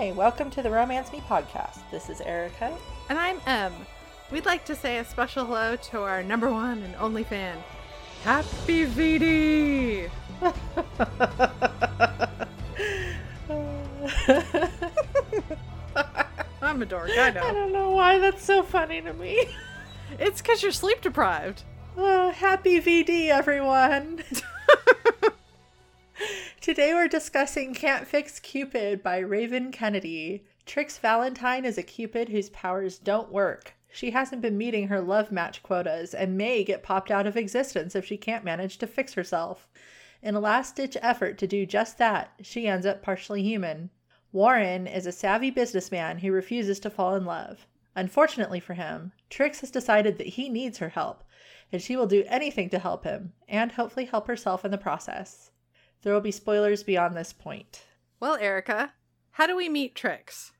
Hi, welcome to the Romance Me podcast. This is Erica. And I'm Em. We'd like to say a special hello to our number one and only fan, Happy VD! I'm a dork, I know. I don't know why that's so funny to me. It's because you're sleep deprived. Oh, uh, happy VD, everyone. Today we're discussing Can't Fix Cupid by Raven Kennedy. Trix Valentine is a Cupid whose powers don't work. She hasn't been meeting her love match quotas and may get popped out of existence if she can't manage to fix herself. In a last ditch effort to do just that, she ends up partially human. Warren is a savvy businessman who refuses to fall in love. Unfortunately for him, Trix has decided that he needs her help, and she will do anything to help him, and hopefully help herself in the process. There will be spoilers beyond this point. Well, Erica, how do we meet Trix?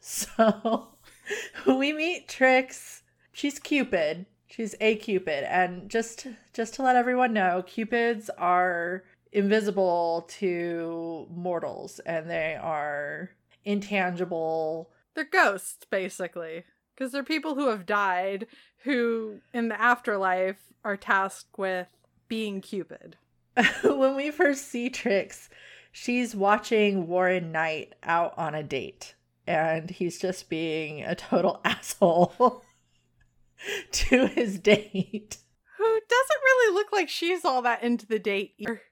So we meet Trix. She's Cupid. She's a Cupid, and just just to let everyone know, Cupids are invisible to mortals, and they are intangible. They're ghosts, basically. Because they're people who have died who, in the afterlife, are tasked with being Cupid. when we first see Trix, she's watching Warren Knight out on a date, and he's just being a total asshole to his date. Who doesn't really look like she's all that into the date either.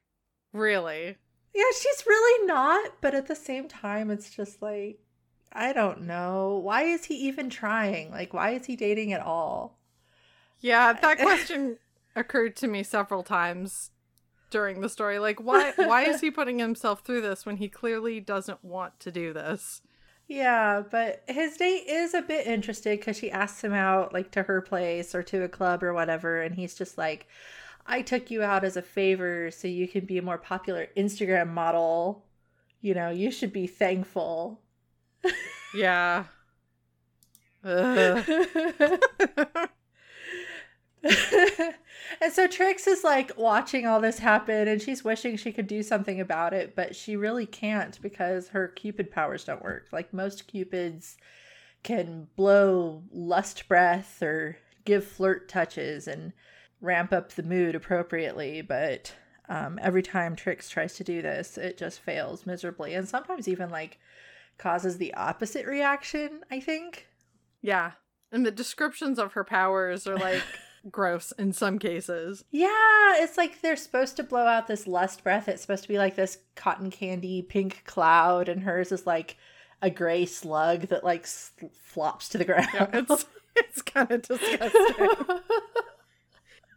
Really. Yeah, she's really not, but at the same time, it's just like, I don't know. Why is he even trying? Like, why is he dating at all? Yeah, that question occurred to me several times during the story. Like, why why is he putting himself through this when he clearly doesn't want to do this? Yeah, but his date is a bit interested because she asks him out, like, to her place or to a club or whatever, and he's just like, I took you out as a favor so you can be a more popular Instagram model. You know, you should be thankful. Yeah. And so Trix is like watching all this happen and she's wishing she could do something about it, but she really can't because her Cupid powers don't work. Like most Cupids can blow lust breath or give flirt touches and ramp up the mood appropriately, but um, every time Trix tries to do this, it just fails miserably and sometimes even like causes the opposite reaction, I think. yeah. And the descriptions of her powers are like gross in some cases. Yeah, it's like they're supposed to blow out this lust breath. It's supposed to be like this cotton candy pink cloud, and hers is like a gray slug that like flops to the ground. Yeah, it's it's kind of disgusting.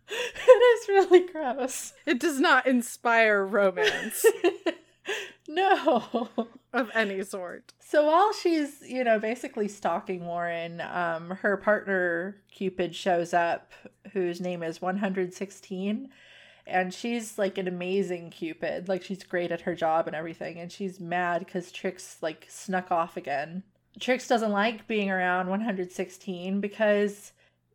it is really gross. It does not inspire romance no. of any sort. So while she's, you know, basically stalking Warren, um, her partner Cupid shows up, whose name is 116. And she's like an amazing Cupid. Like she's great at her job and everything. And she's mad because Trix like snuck off again. Trix doesn't like being around 116 because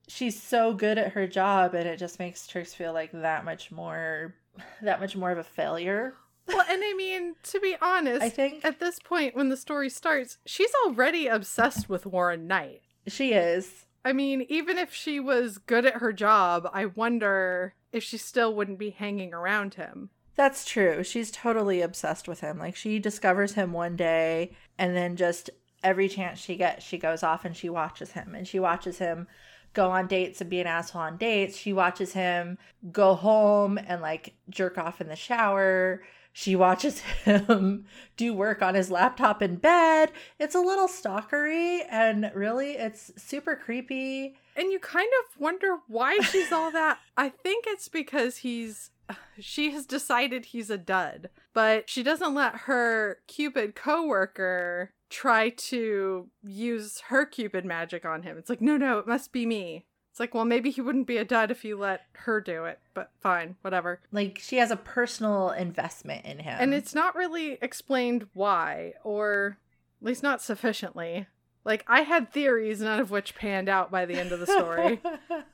she's so good at her job and it just makes Trix feel like that much more that much more of a failure. Well, and I mean, to be honest, I think at this point when the story starts, she's already obsessed with Warren Knight. she is. I mean, even if she was good at her job, I wonder if she still wouldn't be hanging around him. That's true. She's totally obsessed with him. Like she discovers him one day and then just every chance she gets, she goes off and she watches him and she watches him go on dates and be an asshole on dates. She watches him go home and like jerk off in the shower. She watches him do work on his laptop in bed. It's a little stalkery and really it's super creepy. And you kind of wonder why she's all that. I think it's because he's she has decided he's a dud, but she doesn't let her Cupid coworker try to use her Cupid magic on him. It's like, no, no, it must be me. It's like, well, maybe he wouldn't be a dud if you let her do it, but fine, whatever. Like she has a personal investment in him. And it's not really explained why, or at least not sufficiently. Like, I had theories, none of which panned out by the end of the story. But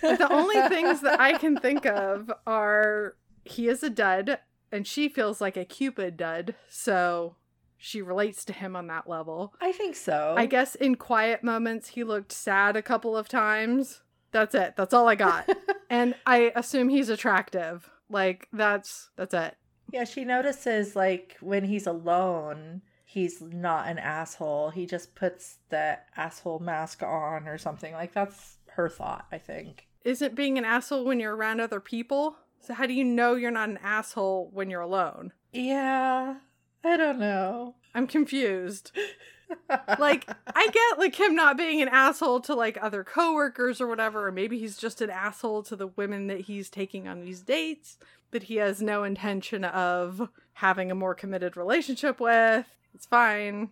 the only things that I can think of are he is a dud and she feels like a Cupid dud. So she relates to him on that level. I think so. I guess in quiet moments he looked sad a couple of times. That's it. That's all I got. and I assume he's attractive. Like that's that's it. Yeah, she notices like when he's alone, he's not an asshole. He just puts the asshole mask on or something. Like that's her thought, I think. Isn't being an asshole when you're around other people? So how do you know you're not an asshole when you're alone? Yeah. I don't know. I'm confused. like I get like him not being an asshole to like other coworkers or whatever, or maybe he's just an asshole to the women that he's taking on these dates that he has no intention of having a more committed relationship with. It's fine.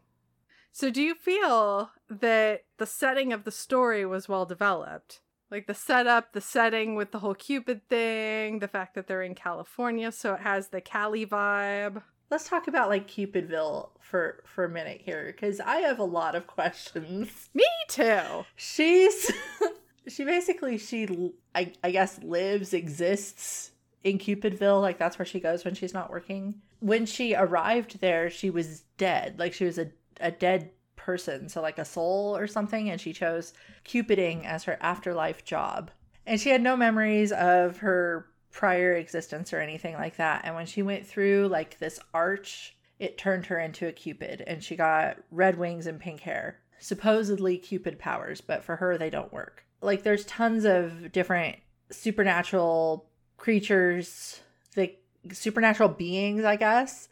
So do you feel that the setting of the story was well developed? Like the setup, the setting with the whole Cupid thing, the fact that they're in California, so it has the Cali vibe let's talk about like Cupidville for for a minute here because I have a lot of questions. Me too. She's she basically she I I guess lives exists in Cupidville like that's where she goes when she's not working. When she arrived there, she was dead. Like she was a a dead person, so like a soul or something and she chose cupiding as her afterlife job. And she had no memories of her prior existence or anything like that. And when she went through like this arch, it turned her into a Cupid and she got red wings and pink hair. Supposedly Cupid powers, but for her, they don't work. Like, there's tons of different supernatural creatures, the supernatural beings, I guess,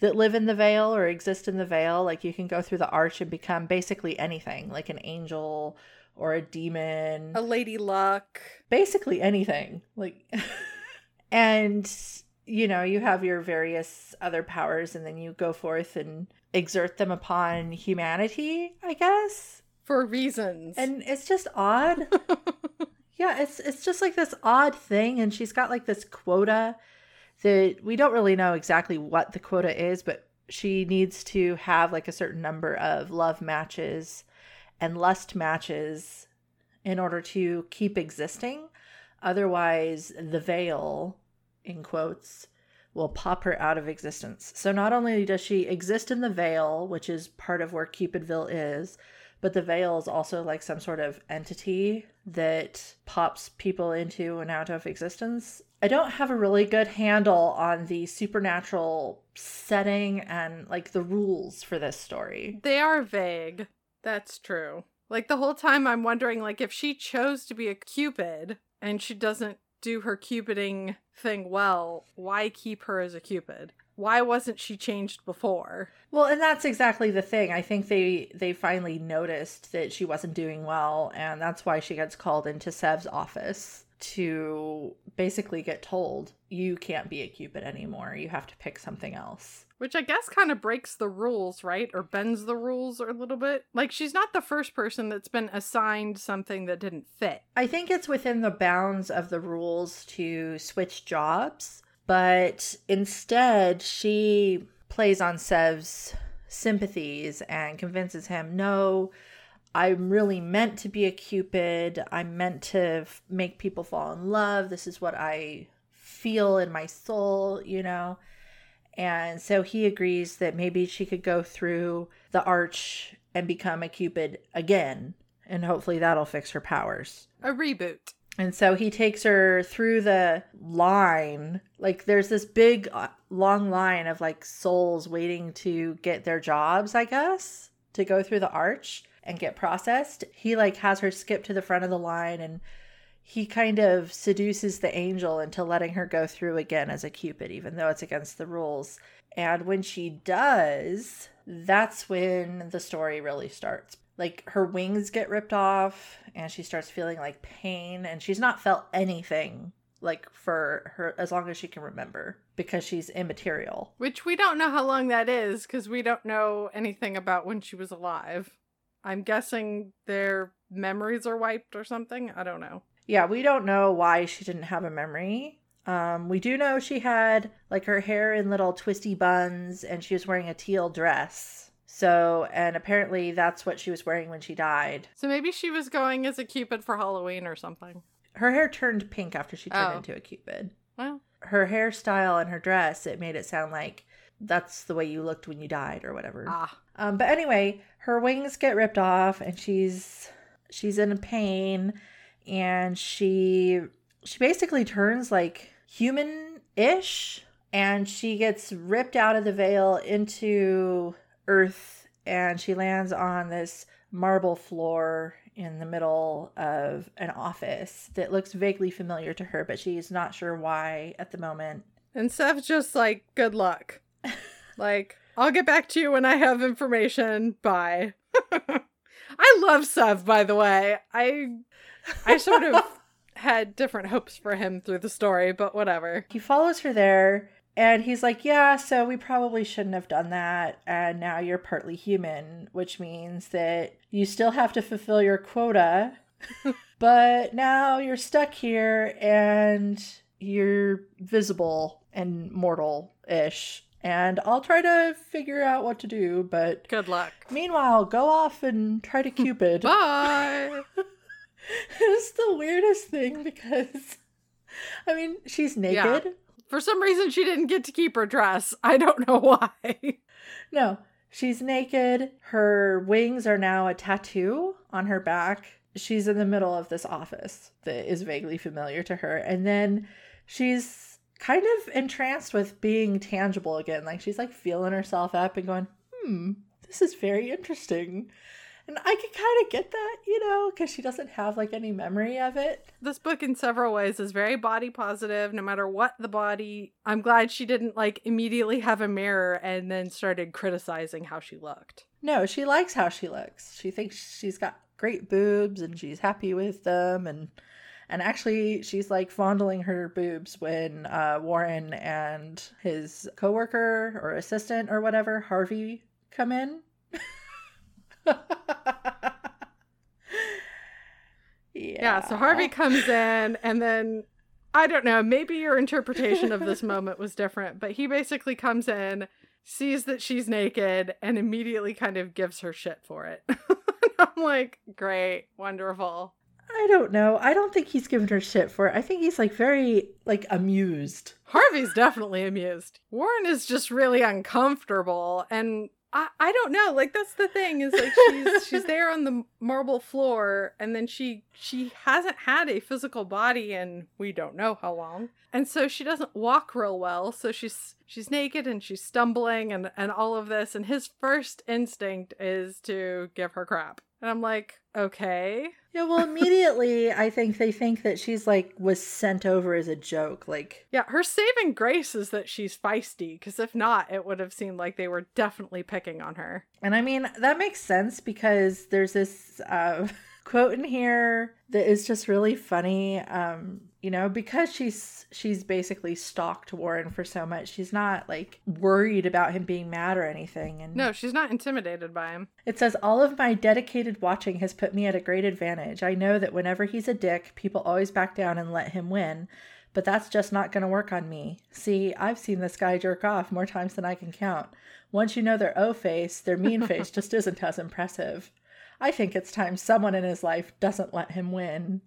that live in the veil or exist in the veil. Like, you can go through the arch and become basically anything, like an angel or a demon, a lady luck, basically anything. Like, And, you know, you have your various other powers and then you go forth and exert them upon humanity, I guess. For reasons. And it's just odd. yeah, it's it's just like this odd thing and she's got like this quota that we don't really know exactly what the quota is, but she needs to have like a certain number of love matches and lust matches in order to keep existing. Otherwise, the veil, in quotes, will pop her out of existence. So not only does she exist in the veil, which is part of where Cupidville is, but the veil is also like some sort of entity that pops people into and out of existence. I don't have a really good handle on the supernatural setting and like the rules for this story. They are vague. That's true. Like the whole time I'm wondering like if she chose to be a cupid, and she doesn't do her cupiding thing well, why keep her as a cupid? Why wasn't she changed before? Well, and that's exactly the thing. I think they they finally noticed that she wasn't doing well and that's why she gets called into Sev's office to basically get told you can't be a cupid anymore. You have to pick something else. Which I guess kind of breaks the rules, right? Or bends the rules a little bit. Like, she's not the first person that's been assigned something that didn't fit. I think it's within the bounds of the rules to switch jobs, but instead, she plays on Sev's sympathies and convinces him no, I'm really meant to be a Cupid. I'm meant to f- make people fall in love. This is what I feel in my soul, you know? And so he agrees that maybe she could go through the arch and become a Cupid again. And hopefully that'll fix her powers. A reboot. And so he takes her through the line. Like there's this big, uh, long line of like souls waiting to get their jobs, I guess, to go through the arch and get processed. He like has her skip to the front of the line and he kind of seduces the angel into letting her go through again as a cupid even though it's against the rules. And when she does that's when the story really starts. Like her wings get ripped off and she starts feeling like pain and she's not felt anything like for her as long as she can remember because she's immaterial. Which we don't know how long that is because we don't know anything about when she was alive i'm guessing their memories are wiped or something i don't know yeah, we don't know why she didn't have a memory. Um, we do know she had like her hair in little twisty buns and she was wearing a teal dress. So, and apparently that's what she was wearing when she died. So maybe she was going as a cupid for Halloween or something. Her hair turned pink after she turned oh. into a cupid. Well, her hairstyle and her dress, it made it sound like that's the way you looked when you died or whatever. Ah. Um, but anyway, her wings get ripped off and she's she's in pain and she she basically turns like human-ish and she gets ripped out of the veil into earth and she lands on this marble floor in the middle of an office that looks vaguely familiar to her but she's not sure why at the moment And Sev's just like, good luck. Like, I'll get back to you when I have information. Bye. I love Sev, by the way. I I sort of had different hopes for him through the story, but whatever. he follows her there and he's like yeah so we probably shouldn't have done that and now you're partly human which means that you still have to fulfill your quota but now you're stuck here and you're visible and mortal-ish and i'll try to figure out what to do but Good luck. meanwhile go off and try to cupid Bye. it's the weirdest thing because i mean she's naked For some reason, she didn't get to keep her dress. I don't know why. No, she's naked. Her wings are now a tattoo on her back. She's in the middle of this office that is vaguely familiar to her. And then she's kind of entranced with being tangible again. Like she's like feeling herself up and going, hmm, this is very interesting. And I can kind of get that, you know, because she doesn't have like any memory of it. This book, in several ways, is very body positive, no matter what the body. I'm glad she didn't like immediately have a mirror and then started criticizing how she looked. No, she likes how she looks. She thinks she's got great boobs and she's happy with them and and actually she's like fondling her boobs when uh, Warren and his coworker or assistant or whatever, Harvey, come in. yeah. Yeah, so Harvey comes in and then I don't know, maybe your interpretation of this moment was different, but he basically comes in, sees that she's naked, and immediately kind of gives her shit for it. I'm like, great, wonderful. I don't know. I don't think he's giving her shit for it. I think he's like very like amused. Harvey's definitely amused. Warren is just really uncomfortable and I, I don't know like that's the thing is like she's she's there on the marble floor and then she she hasn't had a physical body in we don't know how long and so she doesn't walk real well so she's she's naked and she's stumbling and and all of this and his first instinct is to give her crap and I'm like okay Yeah, well, immediately I think they think that she's like was sent over as a joke. Like, Yeah, her saving grace is that she's feisty, because if not, it would have seemed like they were definitely picking on her. and I mean that makes sense because there's this uh, quote in here that is just really funny. Um, you know, because she's she's basically stalked Warren for so much, she's not like worried about him being mad or anything. And No, she's not intimidated by him. It says, All of my dedicated watching has put me at a great advantage. I know that whenever he's a dick, people always back down and let him win, but that's just not going to work on me. See, I've seen this guy jerk off more times than I can count. Once you know their O face, their mean face just isn't as impressive. I think it's time someone in his life doesn't let him win.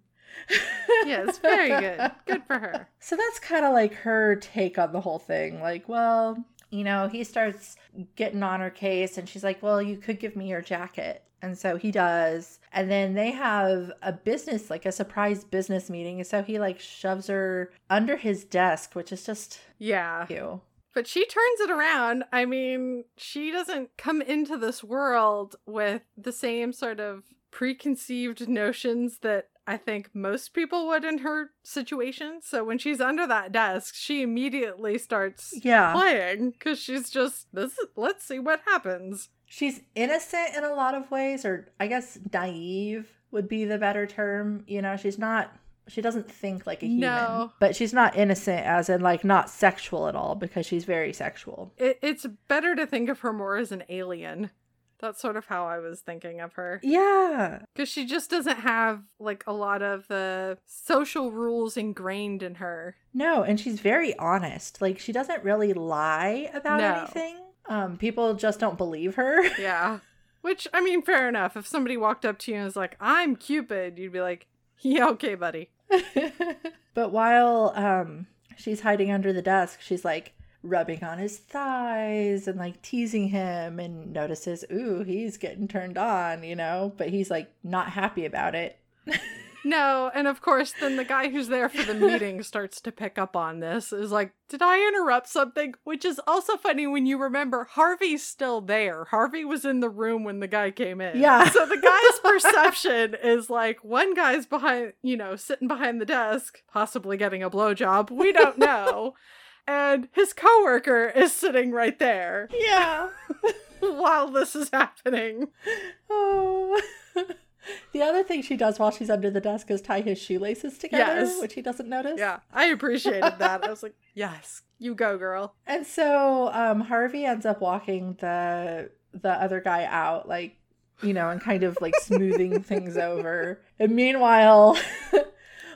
It's very good. Good for her. So that's kind of like her take on the whole thing. Like, well, you know, he starts getting on her case and she's like, well, you could give me your jacket. And so he does. And then they have a business, like a surprise business meeting. And so he like shoves her under his desk, which is just Yeah. you. But she turns it around. I mean, she doesn't come into this world with the same sort of preconceived notions that I think most people would in her situation. So when she's under that desk, she immediately starts Yeah. playing because she's just this. Is, let's see what happens. She's innocent in a lot of ways, or I guess naive would be the better term. You know, she's not, she doesn't think like a human. No. But she's not innocent, as in like not sexual at all, because she's very sexual. It, it's better to think of her more as an alien. That's sort of how I was thinking of her. Yeah. Because she just doesn't have like a lot of the social rules ingrained in her. No, and she's very honest. Like she doesn't really lie about No. anything. Um, people just don't believe her. Yeah. Which, I mean, fair enough. If somebody walked up to you and was like, I'm Cupid, you'd be like, yeah, okay, buddy. but while um she's hiding under the desk, she's like, rubbing on his thighs and like teasing him and notices, ooh, he's getting turned on, you know, but he's like not happy about it. No, and of course, then the guy who's there for the meeting starts to pick up on this. Is like, did I interrupt something? Which is also funny when you remember Harvey's still there. Harvey was in the room when the guy came in. Yeah. So the guy's perception is like one guy's behind, you know, sitting behind the desk, possibly getting a blowjob. We don't know. And his coworker is sitting right there Yeah. while this is happening. oh. The other thing she does while she's under the desk is tie his shoelaces together, Yes. which he doesn't notice. Yeah, I appreciated that. I was like, yes, you go, girl. And so um, Harvey ends up walking the the other guy out, like you know, and kind of like smoothing things over. And meanwhile,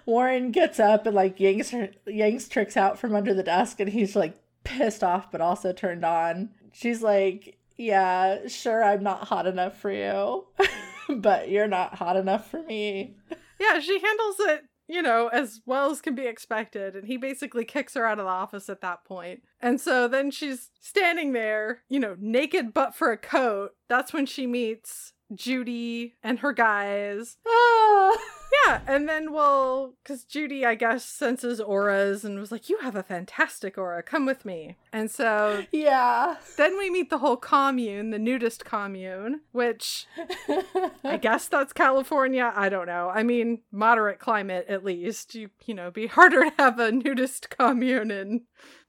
Warren gets up and like yanks her, yanks Trix out from under the desk, and he's like pissed off, but also turned on. She's like, "Yeah, sure, I'm not hot enough for you, but you're not hot enough for me." Yeah, she handles it, you know, as well as can be expected. And he basically kicks her out of the office at that point. And so then she's standing there, you know, naked but for a coat. That's when she meets Judy and her guys. Ah. Yeah, and then, well, because Judy, I guess, senses auras and was like, You have a fantastic aura, come with me. And so Yeah. then we meet the whole commune, the nudist commune, which I guess that's California. I don't know. I mean, moderate climate at least. You you know, be harder to have a nudist commune in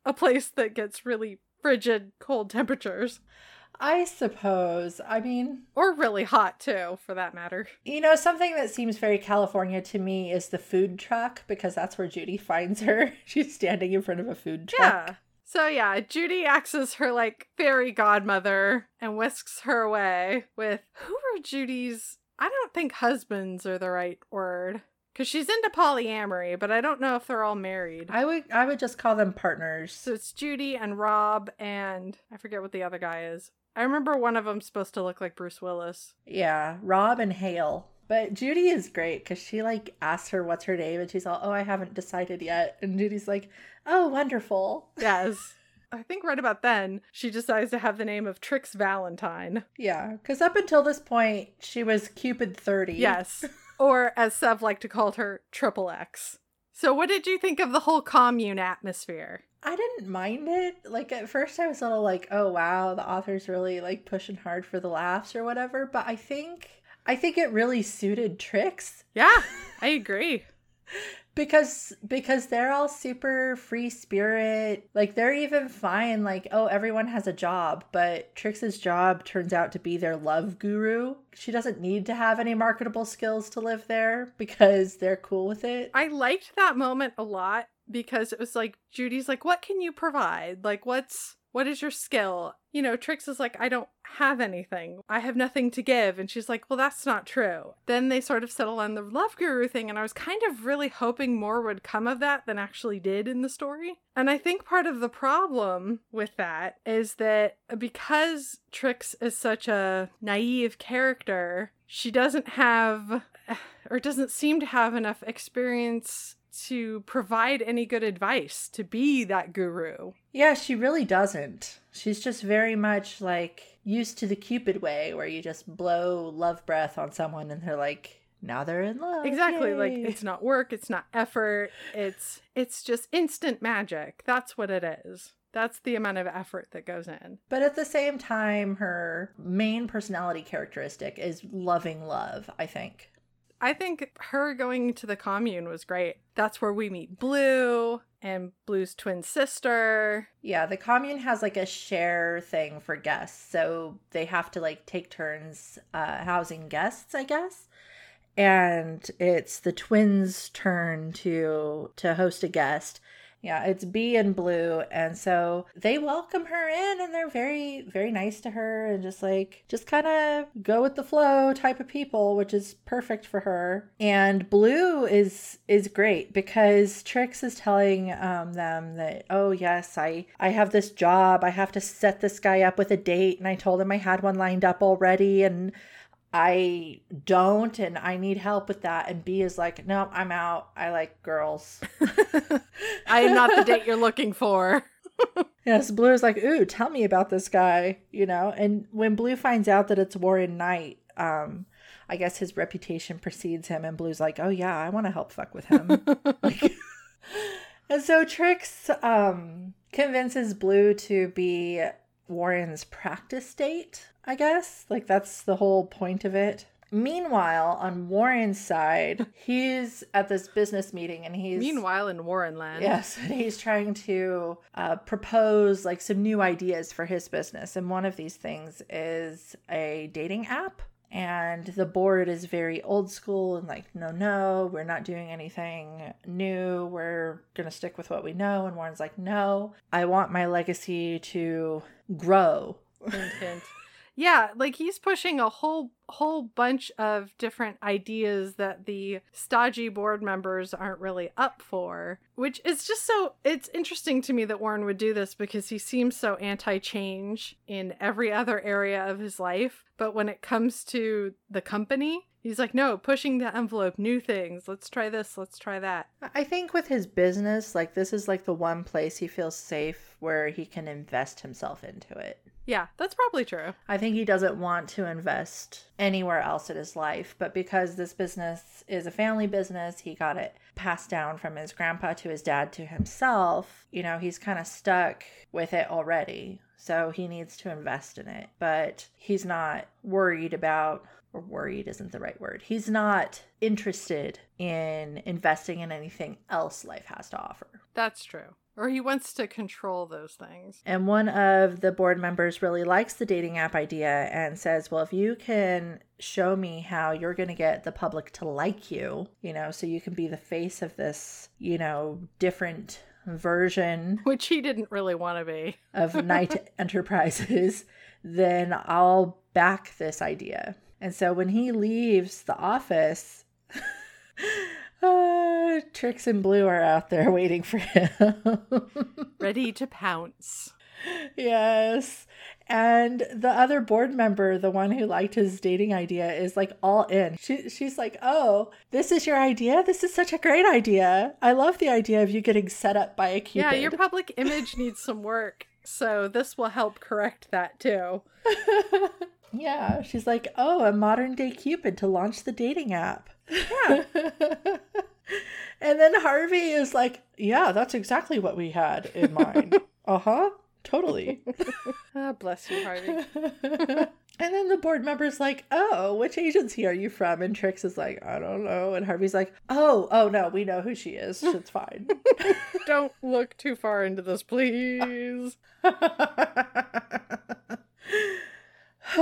a place that gets really frigid cold temperatures I suppose. I mean, or really hot too for that matter. You know, something that seems very California to me is the food truck because that's where Judy finds her. She's standing in front of a food truck. Yeah. So yeah, Judy acts as her like fairy godmother and whisks her away with who are Judy's I don't think husbands are the right word. Cause she's into polyamory, but I don't know if they're all married. I would I would just call them partners. So it's Judy and Rob and I forget what the other guy is. I remember one of them supposed to look like Bruce Willis. yeah, Rob and Hale. But Judy is great because she like asks her what's her name and she's all, Oh, I haven't decided yet. And Judy's like, Oh, wonderful. Yes. I think right about then she decides to have the name of Trix Valentine. Yeah. Because up until this point, she was Cupid 30. Yes. or as Sev liked to call her, Triple X. So what did you think of the whole commune atmosphere? I didn't mind it. Like at first I was a little like, oh wow, the author's really like pushing hard for the laughs or whatever, but I think I think it really suited Trix Yeah, I agree. because because they're all super free spirit. Like they're even fine like, oh, everyone has a job, but Trix's job turns out to be their love guru. She doesn't need to have any marketable skills to live there because they're cool with it. I liked that moment a lot because it was like Judy's like, "What can you provide? Like what's what is your skill?" You know, Trix is like, "I don't have anything. I have nothing to give." And she's like, "Well, that's not true." Then they sort of settle on the love guru thing and I was kind of really hoping more would come of that than actually did in the story. And I think part of the problem with that is that because Trix is such a naive character, she doesn't have or doesn't seem to have enough experience to provide any good advice to be that guru. Yeah, she really doesn't. She's just very much like used to the Cupid way where you just blow love breath on someone and they're like, now they're in love. Exactly, like it's not work, it's not effort, it's it's just instant magic. That's what it is. That's the amount of effort that goes in. But at the same time, her main personality characteristic is loving love, I think. I think her going to the commune was great. That's where we meet Blue and Blue's twin sister. Yeah, the commune has like a share thing for guests. So they have to like take turns uh, housing guests, I guess. And it's the twins' turn to to host a guest. Yeah, it's B and Blue, and so they welcome her in, and they're very, very nice to her, and just like just kind of go with the flow type of people, which is perfect for her. And Blue is is great because Trix is telling um, them that, oh yes, I I have this job, I have to set this guy up with a date, and I told him I had one lined up already, and I don't, and I need help with that. And B is like, no, I'm out. I like girls. I am not the date you're looking for. Yes, Blue is like, ooh, tell me about this guy, you know? And when Blue finds out that it's Warren Knight, um, I guess his reputation precedes him, and Blue's like, oh yeah, I want to help fuck with him. like, and so Trix um, convinces Blue to be Warren's practice date, I guess. Like, that's the whole point of it. Meanwhile, on Warren's side, he's at this business meeting and he's. Meanwhile, in Warren land. Yes, and he's trying to uh, propose like some new ideas for his business. And one of these things is a dating app. And the board is very old school and like, no, no, we're not doing anything new. We're going to stick with what we know. And Warren's like, no, I want my legacy to grow. Hint, hint. Yeah, like he's pushing a whole whole bunch of different ideas that the stodgy board members aren't really up for, which is just so it's interesting to me that Warren would do this because he seems so anti-change in every other area of his life, but when it comes to the company, He's like, no, pushing the envelope, new things. Let's try this, let's try that. I think with his business, like this is like the one place he feels safe where he can invest himself into it. Yeah, that's probably true. I think he doesn't want to invest anywhere else in his life, but because this business is a family business, he got it passed down from his grandpa to his dad to himself. You know, he's kind of stuck with it already. So he needs to invest in it, but he's not worried about or worried isn't the right word. He's not interested in investing in anything else life has to offer. That's true. Or he wants to control those things. And one of the board members really likes the dating app idea and says, Well, if you can show me how you're going to get the public to like you, you know, so you can be the face of this, you know, different version, which he didn't really want to be, of Knight Enterprises, then I'll back this idea. And so when he leaves the office, uh, Trix and Blue are out there waiting for him, ready to pounce. Yes. And the other board member, the one who liked his dating idea, is like all in. She, she's like, Oh, this is your idea? This is such a great idea. I love the idea of you getting set up by a cupid. Yeah, your public image needs some work. So this will help correct that too. Yeah, she's like, oh, a modern day Cupid to launch the dating app. Yeah. and then Harvey is like, yeah, that's exactly what we had in mind. uh huh. Totally. ah, bless you, Harvey. and then the board member's like, oh, which agency are you from? And Trix is like, I don't know. And Harvey's like, oh, oh no, we know who she is. It's fine. don't look too far into this, please.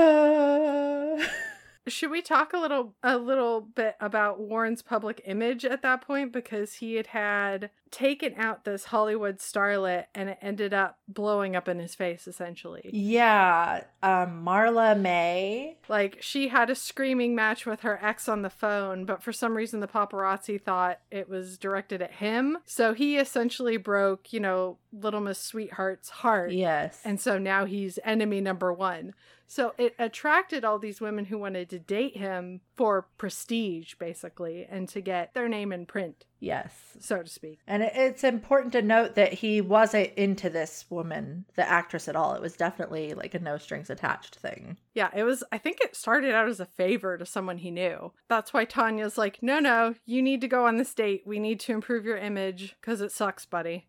Should we talk a little a little bit about Warren's public image at that point? Because he had had taken out this Hollywood starlet and it ended up blowing up in his face essentially. Yeah, um Marla May, like she had a screaming match with her ex on the phone, but for some reason the paparazzi thought it was directed at him. So he essentially broke, you know, Little Miss Sweetheart's heart. Yes. And so now he's enemy number 1. So it attracted all these women who wanted to date him for prestige, basically, and to get their name in print. Yes. So to speak. And it's important to note that he wasn't into this woman, the actress, at all. It was definitely like a no strings attached thing. Yeah, it was, I think it started out as a favor to someone he knew. That's why Tanya's like, no, no, you need to go on this date. We need to improve your image because it sucks, buddy.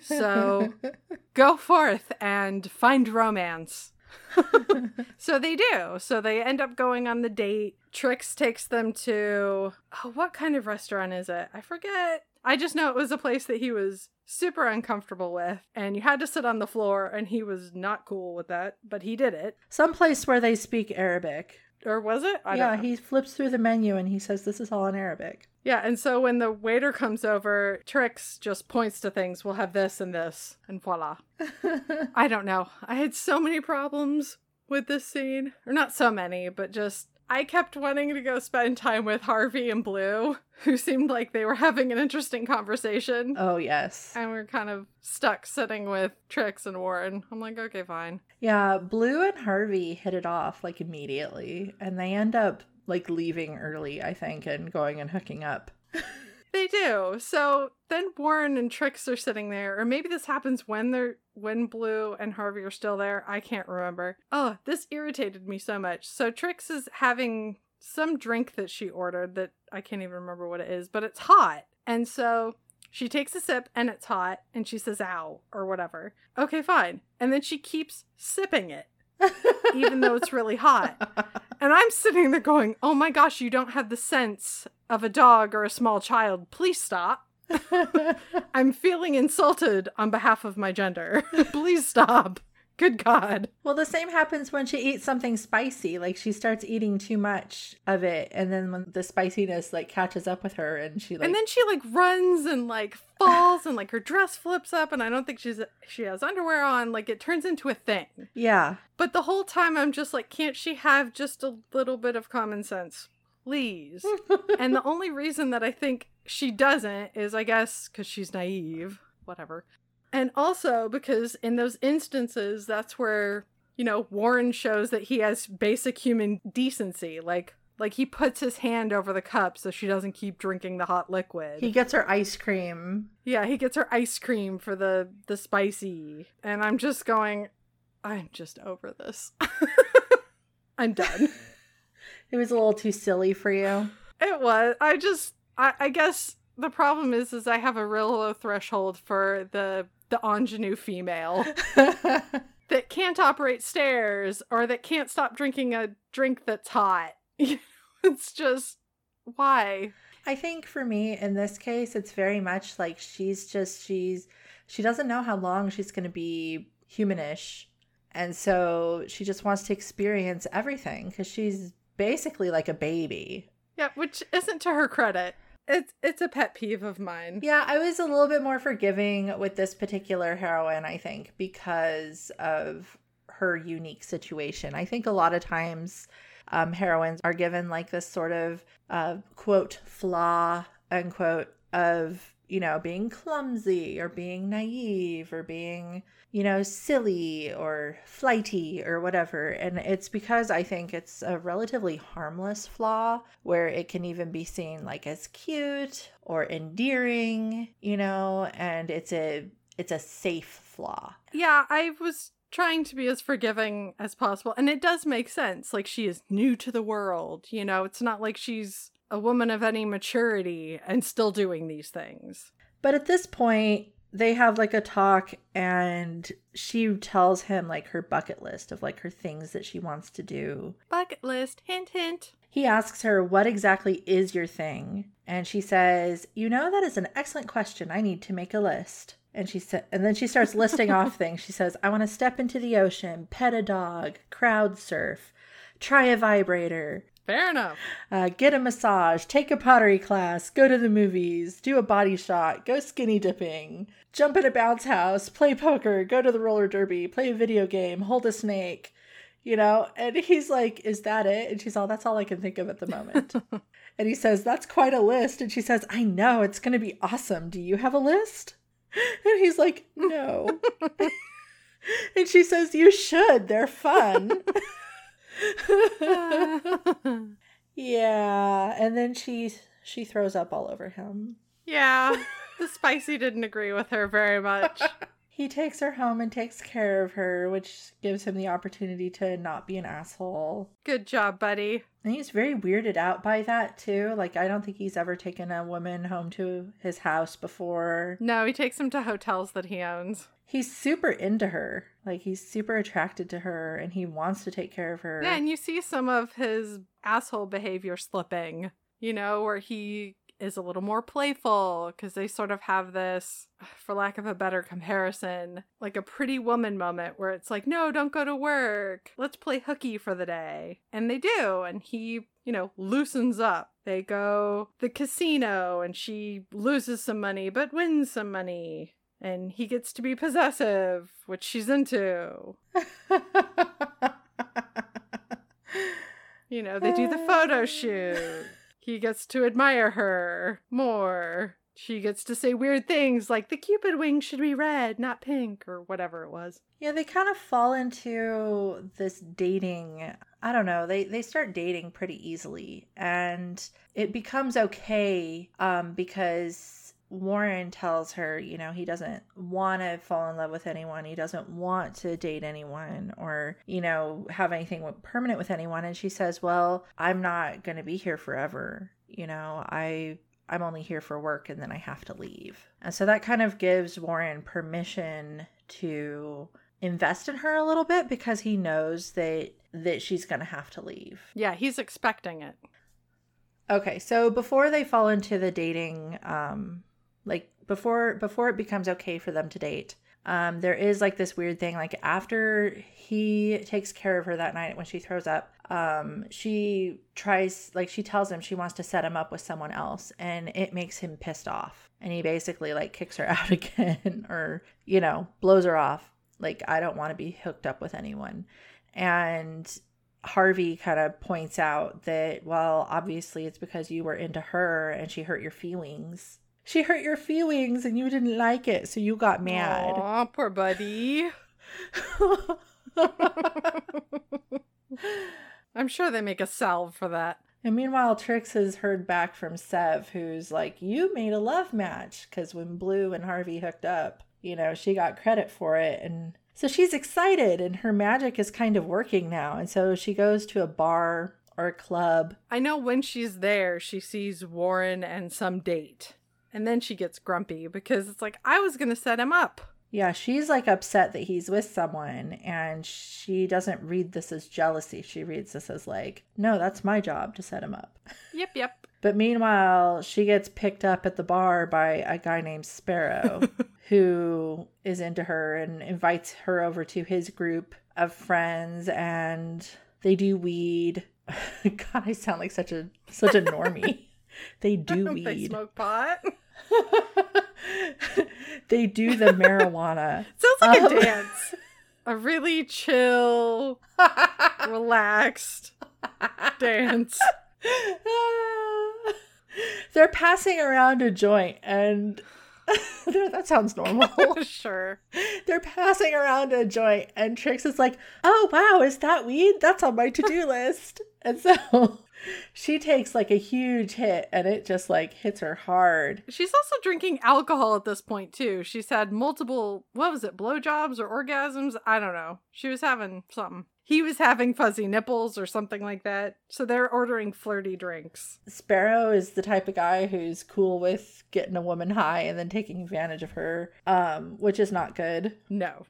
So go forth and find romance. so they do. So they end up going on the date. Trix takes them to oh, what kind of restaurant is it? I forget. I just know it was a place that he was super uncomfortable with, and you had to sit on the floor, and he was not cool with that, but he did it. Some place where they speak Arabic. Or was it? I yeah, he flips through the menu and he says, This is all in Arabic. Yeah, and so when the waiter comes over, Trix just points to things. We'll have this and this, and voila. I don't know. I had so many problems with this scene. Or not so many, but just I kept wanting to go spend time with Harvey and Blue, who seemed like they were having an interesting conversation. Oh, yes. And we're kind of stuck sitting with Trix and Warren. I'm like, okay, fine. Yeah, Blue and Harvey hit it off like immediately, and they end up like leaving early, I think, and going and hooking up. They do. So then Warren and Trix are sitting there, or maybe this happens when they're when Blue and Harvey are still there. I can't remember. Oh, this irritated me so much. So Trix is having some drink that she ordered that I can't even remember what it is, but it's hot. And so she takes a sip and it's hot and she says ow or whatever. Okay, fine. And then she keeps sipping it even though it's really hot. And I'm sitting there going, "Oh my gosh, you don't have the sense of a dog or a small child. Please stop." I'm feeling insulted on behalf of my gender. Please stop. Good God. Well, the same happens when she eats something spicy. Like she starts eating too much of it, and then when the spiciness like catches up with her, and she like And then she like runs and like falls and like her dress flips up and I don't think she's she has underwear on. Like it turns into a thing. yeah, But the whole time I'm just like, can't she have just a little bit of common sense? Please. and the only reason that I think she doesn't is, I guess, because she's naive. Whatever. And also because in those instances, that's where, you know, Warren shows that he has basic human decency. Like, like he puts his hand over the cup so she doesn't keep drinking the hot liquid. he gets her ice cream. Yeah, he gets her ice cream for the the spicy, and I'm just going, I'm just over this. I'm done. It was a little too silly for you. It was. I just. I, I guess the problem is, is I have a real low threshold for the the ingenue female that can't operate stairs or that can't stop drinking a drink that's hot. it's just why. I think for me in this case, it's very much like she's just she's she doesn't know how long she's going to be humanish, and so she just wants to experience everything because she's basically like a baby. Yeah, which isn't to her credit. It's it's a pet peeve of mine. Yeah, I was a little bit more forgiving with this particular heroine, I think, because of her unique situation. I think a lot of times um, heroines are given like this sort of uh, quote flaw unquote of you know being clumsy or being naive or being you know silly or flighty or whatever and it's because i think it's a relatively harmless flaw where it can even be seen like as cute or endearing you know and it's a it's a safe flaw Yeah, I was trying to be as forgiving as possible. And it does make sense. Like, she is new to the world. You know, it's not like she's a woman of any maturity and still doing these things. But at this point, they have like a talk, and she tells him like her bucket list of like her things that she wants to do. Bucket list, hint, hint. He asks her, What exactly is your thing? And she says, You know, that is an excellent question. I need to make a list. And she said, and then she starts listing off things. She says, I want to step into the ocean, pet a dog, crowd surf, try a vibrator, Fair enough. uh, get a massage, take a pottery class, go to the movies, do a body shot, go skinny dipping, jump in a bounce house, play poker, go to the roller derby, play a video game, hold a snake, you know? And he's like, Is that it? And she's all, That's all I can think of at the moment. and he says, That's quite a list. And she says, I know, it's going to be awesome. Do you have a list? And he's like, No. and she says, You should. They're fun. Yeah, and then she she throws up all over him. yeah, the spicy didn't agree with her very much. He takes her home and takes care of her, which gives him the opportunity to not be an asshole. Good job, buddy. And he's very weirded out by that too. Like I don't think he's ever taken a woman home to his house before. No, he takes him to hotels that he owns. He's super into her. Like he's super attracted to her and he wants to take care of her. Yeah, and you see some of his asshole behavior slipping, you know, where he is a little more playful because they sort of have this, for lack of a better comparison, like a pretty woman moment where it's like, no, don't go to work. Let's play hooky for the day. And they do. And he, you know, loosens up. They go the casino and she loses some money but wins some money. And he gets to be possessive, which she's into. You know, they do the photo shoot. He gets to admire her more. She gets to say weird things like the cupid wing should be red, not pink, or whatever it was. Yeah, they kind of fall into this dating I don't know, they they start dating pretty easily and it becomes okay um because Warren tells her, you know, he doesn't want to fall in love with anyone. He doesn't want to date anyone or, you know, have anything permanent with anyone. And she says, well, I'm not going to be here forever. You know, I I'm only here for work and then I have to leave. And so that kind of gives Warren permission to invest in her a little bit because he knows that that she's going to have to leave. Yeah, he's expecting it. Okay, so before they fall into the dating um like before before it becomes okay for them to date um there is like this weird thing like after he takes care of her that night when she throws up um she tries like she tells him she wants to set him up with someone else and it makes him pissed off. And he basically like kicks her out again or you know blows her off. Like i don't want to be hooked up with anyone. And Harvey kind of points out that, well, obviously it's because you were into her and she hurt your feelings. She hurt your feelings and you didn't like it, so you got mad. Aw, poor buddy. I'm sure they make a salve for that. And meanwhile, Trix has heard back from Sev, who's like, You made a love match. Because when Blue and Harvey hooked up, you know, she got credit for it. And so she's excited, and her magic is kind of working now. And so she goes to a bar or a club. I know when she's there, she sees Warren and some date. And then she gets grumpy because it's like, I was going to set him up. Yeah, she's like upset that he's with someone and she doesn't read this as jealousy. She reads this as like, no, that's my job to set him up. Yep, yep. But meanwhile, she gets picked up at the bar by a guy named Sparrow who is into her and invites her over to his group of friends and they do weed. God, I sound like such a such a normie. they do weed. they smoke pot. they do the marijuana. Sounds like um, a dance. A really chill, relaxed dance. They're passing around a joint and that sounds normal. sure. They're passing around a joint and Trix is like, "Oh wow, is that weed? That's on my to-do list." And so she takes like a huge hit and it just like hits her hard. She's also drinking alcohol at this point too. She's had multiple what was it, blowjobs or orgasms? I don't know. She was having something. He was having fuzzy nipples or something like that. So they're ordering flirty drinks. Sparrow is the type of guy who's cool with getting a woman high and then taking advantage of her, um, which is not good. No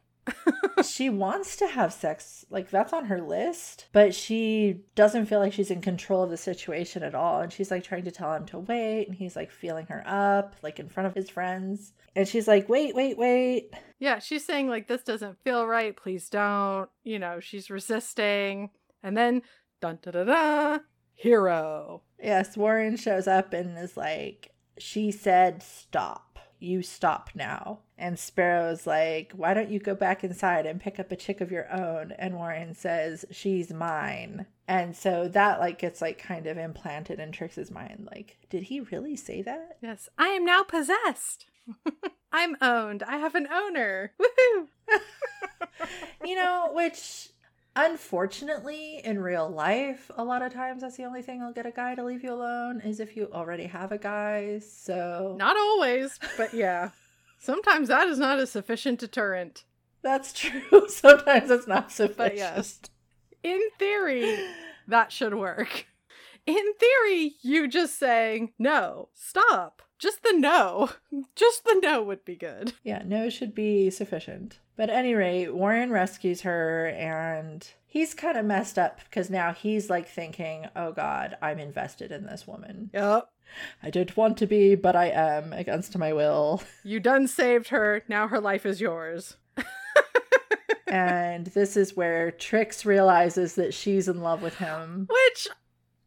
she wants to have sex, like that's on her list, but she doesn't feel like she's in control of the situation at all. And she's like trying to tell him to wait, and he's like feeling her up, like in front of his friends. And she's like, wait, wait, wait. Yeah, she's saying, like, this doesn't feel right. Please don't. You know, she's resisting. And then, dun da da da, hero. Yes, Warren shows up and is like, she said stop you stop now. And Sparrow's like, why don't you go back inside and pick up a chick of your own? And Warren says, she's mine. And so that like gets like kind of implanted in Trix's mind. Like, did he really say that? Yes, I am now possessed. I'm owned. I have an owner. Woohoo! you know, which Unfortunately, in real life, a lot of times that's the only thing I'll get a guy to leave you alone is if you already have a guy. So, not always, but yeah. Sometimes that is not a sufficient deterrent. That's true. Sometimes it's not sufficient. But yes, in theory, that should work. In theory, you just saying, no, stop. Just the no. Just the no would be good. Yeah, no should be sufficient. But at any rate, Warren rescues her and he's kind of messed up because now he's like thinking, oh God, I'm invested in this woman. Yep. I don't want to be, but I am against my will. You done saved her. Now her life is yours. and this is where Trix realizes that she's in love with him. Which,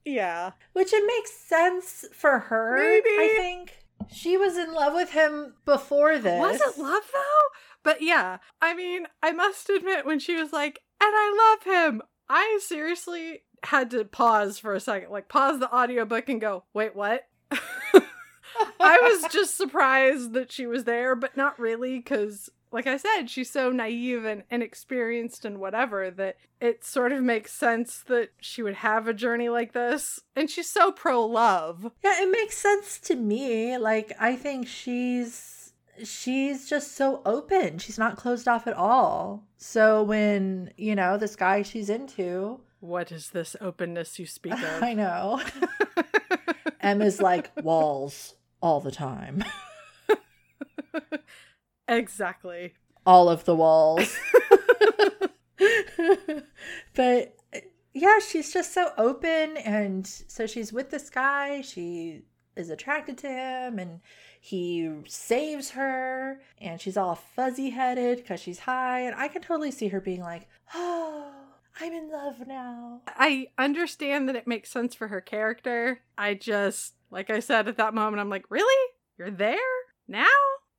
yeah. Which it makes sense for her, Maybe. I think. She was in love with him before this. Was it love though? But yeah, I mean, I must admit when she was like, and I love him, I seriously had to pause for a second, like pause the audiobook and go, wait, what? I was just surprised that she was there, but not really, because like I said, she's so naive and inexperienced and whatever that it sort of makes sense that she would have a journey like this. And she's so pro love. Yeah, it makes sense to me. Like, I think she's she's just so open. She's not closed off at all. So when, you know, this guy she's into, What is this openness you speak of? I know. Emma's like walls all the time. exactly. All of the walls. but yeah, she's just so open and so she's with this guy, she is attracted to him and he saves her and she's all fuzzy headed because she's high and I can totally see her being like, "Oh, I'm in love now." I understand that it makes sense for her character. I just, like I said at that moment, I'm like, really? You're there? Now?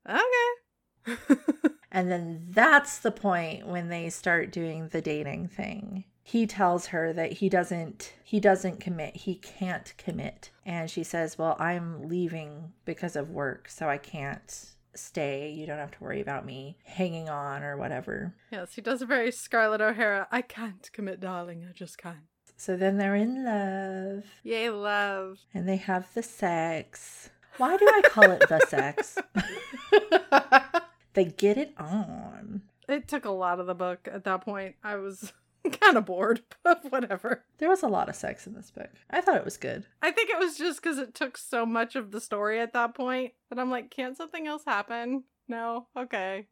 Okay. And then that's the point when they start doing the dating thing. He tells her that he doesn't he doesn't commit. He can't commit. And she says, "Well, I'm leaving because of work, so I can't stay. You don't have to worry about me hanging on or whatever." yes, he does a very Scarlett O'Hara. I can't commit, darling. I just can't. So then they're in love Yay, love. and they have the sex. Why do I call it the sex? they get it on. It took a lot of the book at that point. I was kind of bored, but whatever. There was a lot of sex in this book. I thought it was good. I think it was just because it took so much of the story at that point that I'm like, can't something else happen? No? Okay.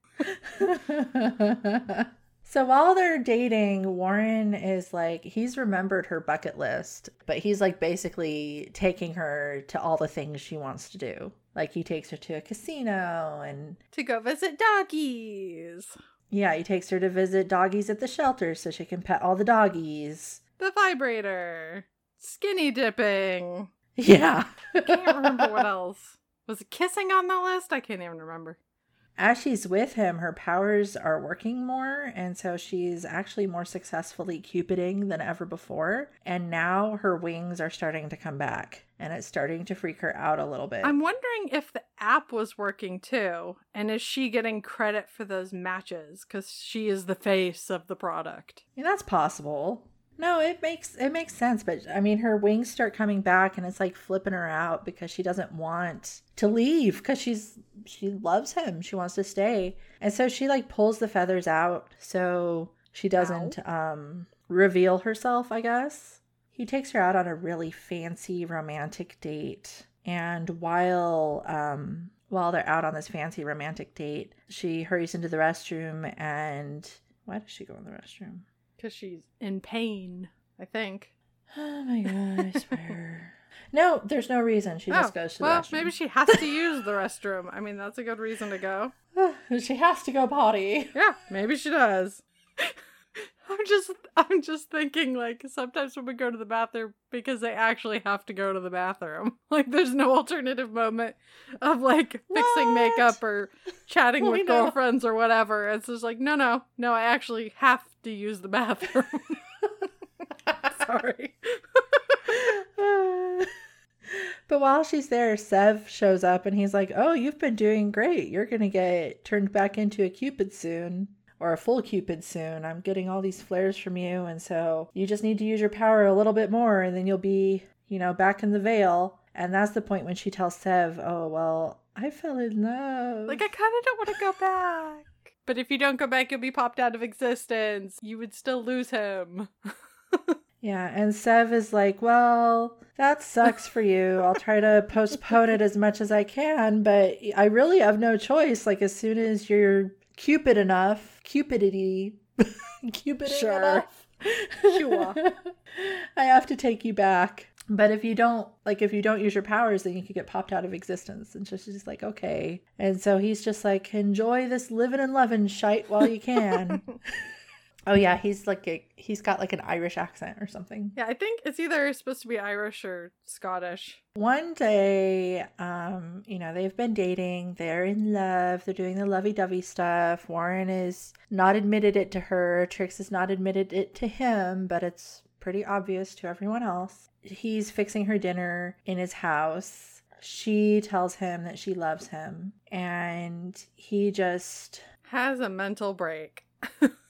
so while they're dating, Warren is like, he's remembered her bucket list, but he's like basically taking her to all the things she wants to do. Like he takes her to a casino and To go visit doggies. Yeah, he takes her to visit doggies at the shelter so she can pet all the doggies. The vibrator. Skinny dipping. Yeah. Can't remember what else. Was it kissing on the list? I can't even remember. As she's with him, her powers are working more, and so she's actually more successfully cupiding than ever before. And now her wings are starting to come back, and it's starting to freak her out a little bit. I'm wondering if the app was working too, and is she getting credit for those matches because she is the face of the product? Yeah, that's possible. No, it makes it makes sense, but I mean her wings start coming back and it's like flipping her out because she doesn't want to leave cuz she's she loves him. She wants to stay. And so she like pulls the feathers out so she doesn't um reveal herself, I guess. He takes her out on a really fancy romantic date. And while um while they're out on this fancy romantic date, she hurries into the restroom and why does she go in the restroom? Because she's in pain, I think. Oh my god, I swear. no, there's no reason. She just Oh, goes to well, the restroom. Well, maybe she has to use the restroom. I mean, that's a good reason to go. she has to go potty. Yeah, maybe she does. I'm just I'm just thinking like sometimes when we go to the bathroom because they actually have to go to the bathroom. Like there's no alternative moment of like fixing makeup or chatting with know. girlfriends or whatever. It's just like no no, no, I actually have to use the bathroom. Sorry. but while she's there, Sev shows up and he's like, Oh, you've been doing great. You're going to get turned back into a Cupid soon. Or a full Cupid soon. I'm getting all these flares from you. And so you just need to use your power a little bit more. And then you'll be, you know, back in the veil. And that's the point when she tells Sev, Oh, well, I fell in love. Like I kind of don't want to go back. But if you don't go back, you'll be popped out of existence. You would still lose him. Yeah, and Sev is like, Well, that sucks for you. I'll try to postpone it as much as I can, but I really have no choice. Like, as soon as you're Cupid enough, Cupidity, Cupid Sure. enough, Sure. I have to take you back. But if you don't, like, if you don't use your powers, then you could get popped out of existence. And so she's just like, okay. And so he's just like, enjoy this living and loving shite while you can. oh, yeah, he's like, a, he's got like an Irish accent or something. Yeah, I think it's either supposed to be Irish or Scottish. One day, um, you know, they've been dating, they're in love, they're doing the lovey dovey stuff. Warren is not admitted it to her, Trix has not admitted it to him, but it's pretty obvious to everyone else. He's fixing her dinner in his house. She tells him that she loves him, and he just has a mental break.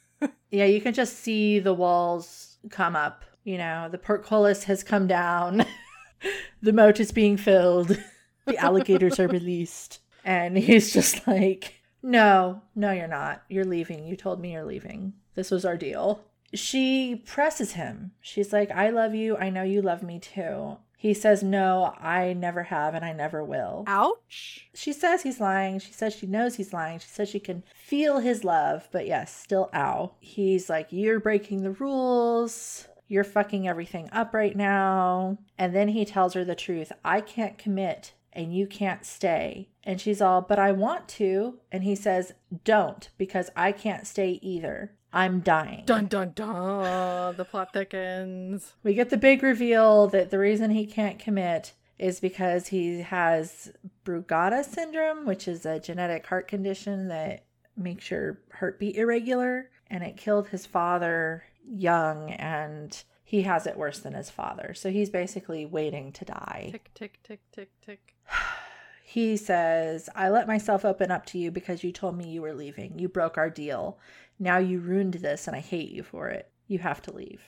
yeah, you can just see the walls come up. You know, the portcullis has come down, the moat is being filled, the alligators are released. And he's just like, no, no, you're not. You're leaving. You told me you're leaving. This was our deal. She presses him. She's like, I love you. I know you love me too. He says, No, I never have and I never will. Ouch. She says he's lying. She says she knows he's lying. She says she can feel his love, but yes, still ow. He's like, You're breaking the rules. You're fucking everything up right now. And then he tells her the truth I can't commit and you can't stay. And she's all, But I want to. And he says, Don't, because I can't stay either. I'm dying. Dun dun dun. The plot thickens. We get the big reveal that the reason he can't commit is because he has Brugada syndrome, which is a genetic heart condition that makes your heartbeat irregular. And it killed his father young, and he has it worse than his father. So he's basically waiting to die. Tick, tick, tick, tick, tick. he says, I let myself open up to you because you told me you were leaving. You broke our deal. Now you ruined this and I hate you for it. You have to leave.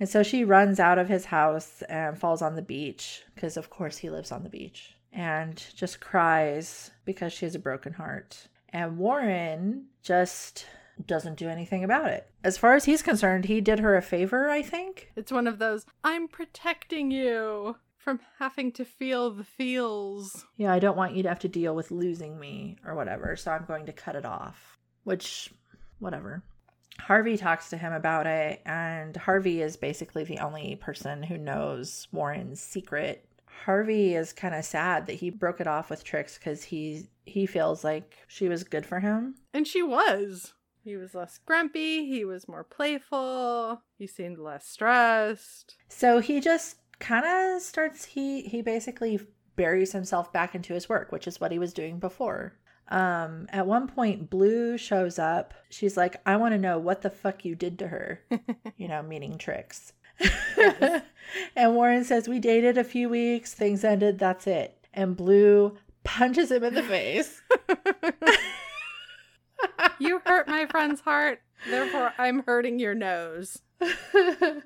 And so she runs out of his house and falls on the beach because, of course, he lives on the beach and just cries because she has a broken heart. And Warren just doesn't do anything about it. As far as he's concerned, he did her a favor, I think. It's one of those, I'm protecting you from having to feel the feels. Yeah, I don't want you to have to deal with losing me or whatever, so I'm going to cut it off. Which whatever. Harvey talks to him about it, and Harvey is basically the only person who knows Warren's secret. Harvey is kind of sad that he broke it off with Trix because he he feels like she was good for him, and she was. He was less grumpy. He was more playful. He seemed less stressed. So he just kind of starts. He he basically buries himself back into his work, which is what he was doing before. Um, at one point, Blue shows up. She's like, I want to know what the fuck you did to her, you know, meaning Trix. Yes. and Warren says, We dated a few weeks, things ended, that's it. And Blue punches him in the face. you hurt my friend's heart, therefore I'm hurting your nose. and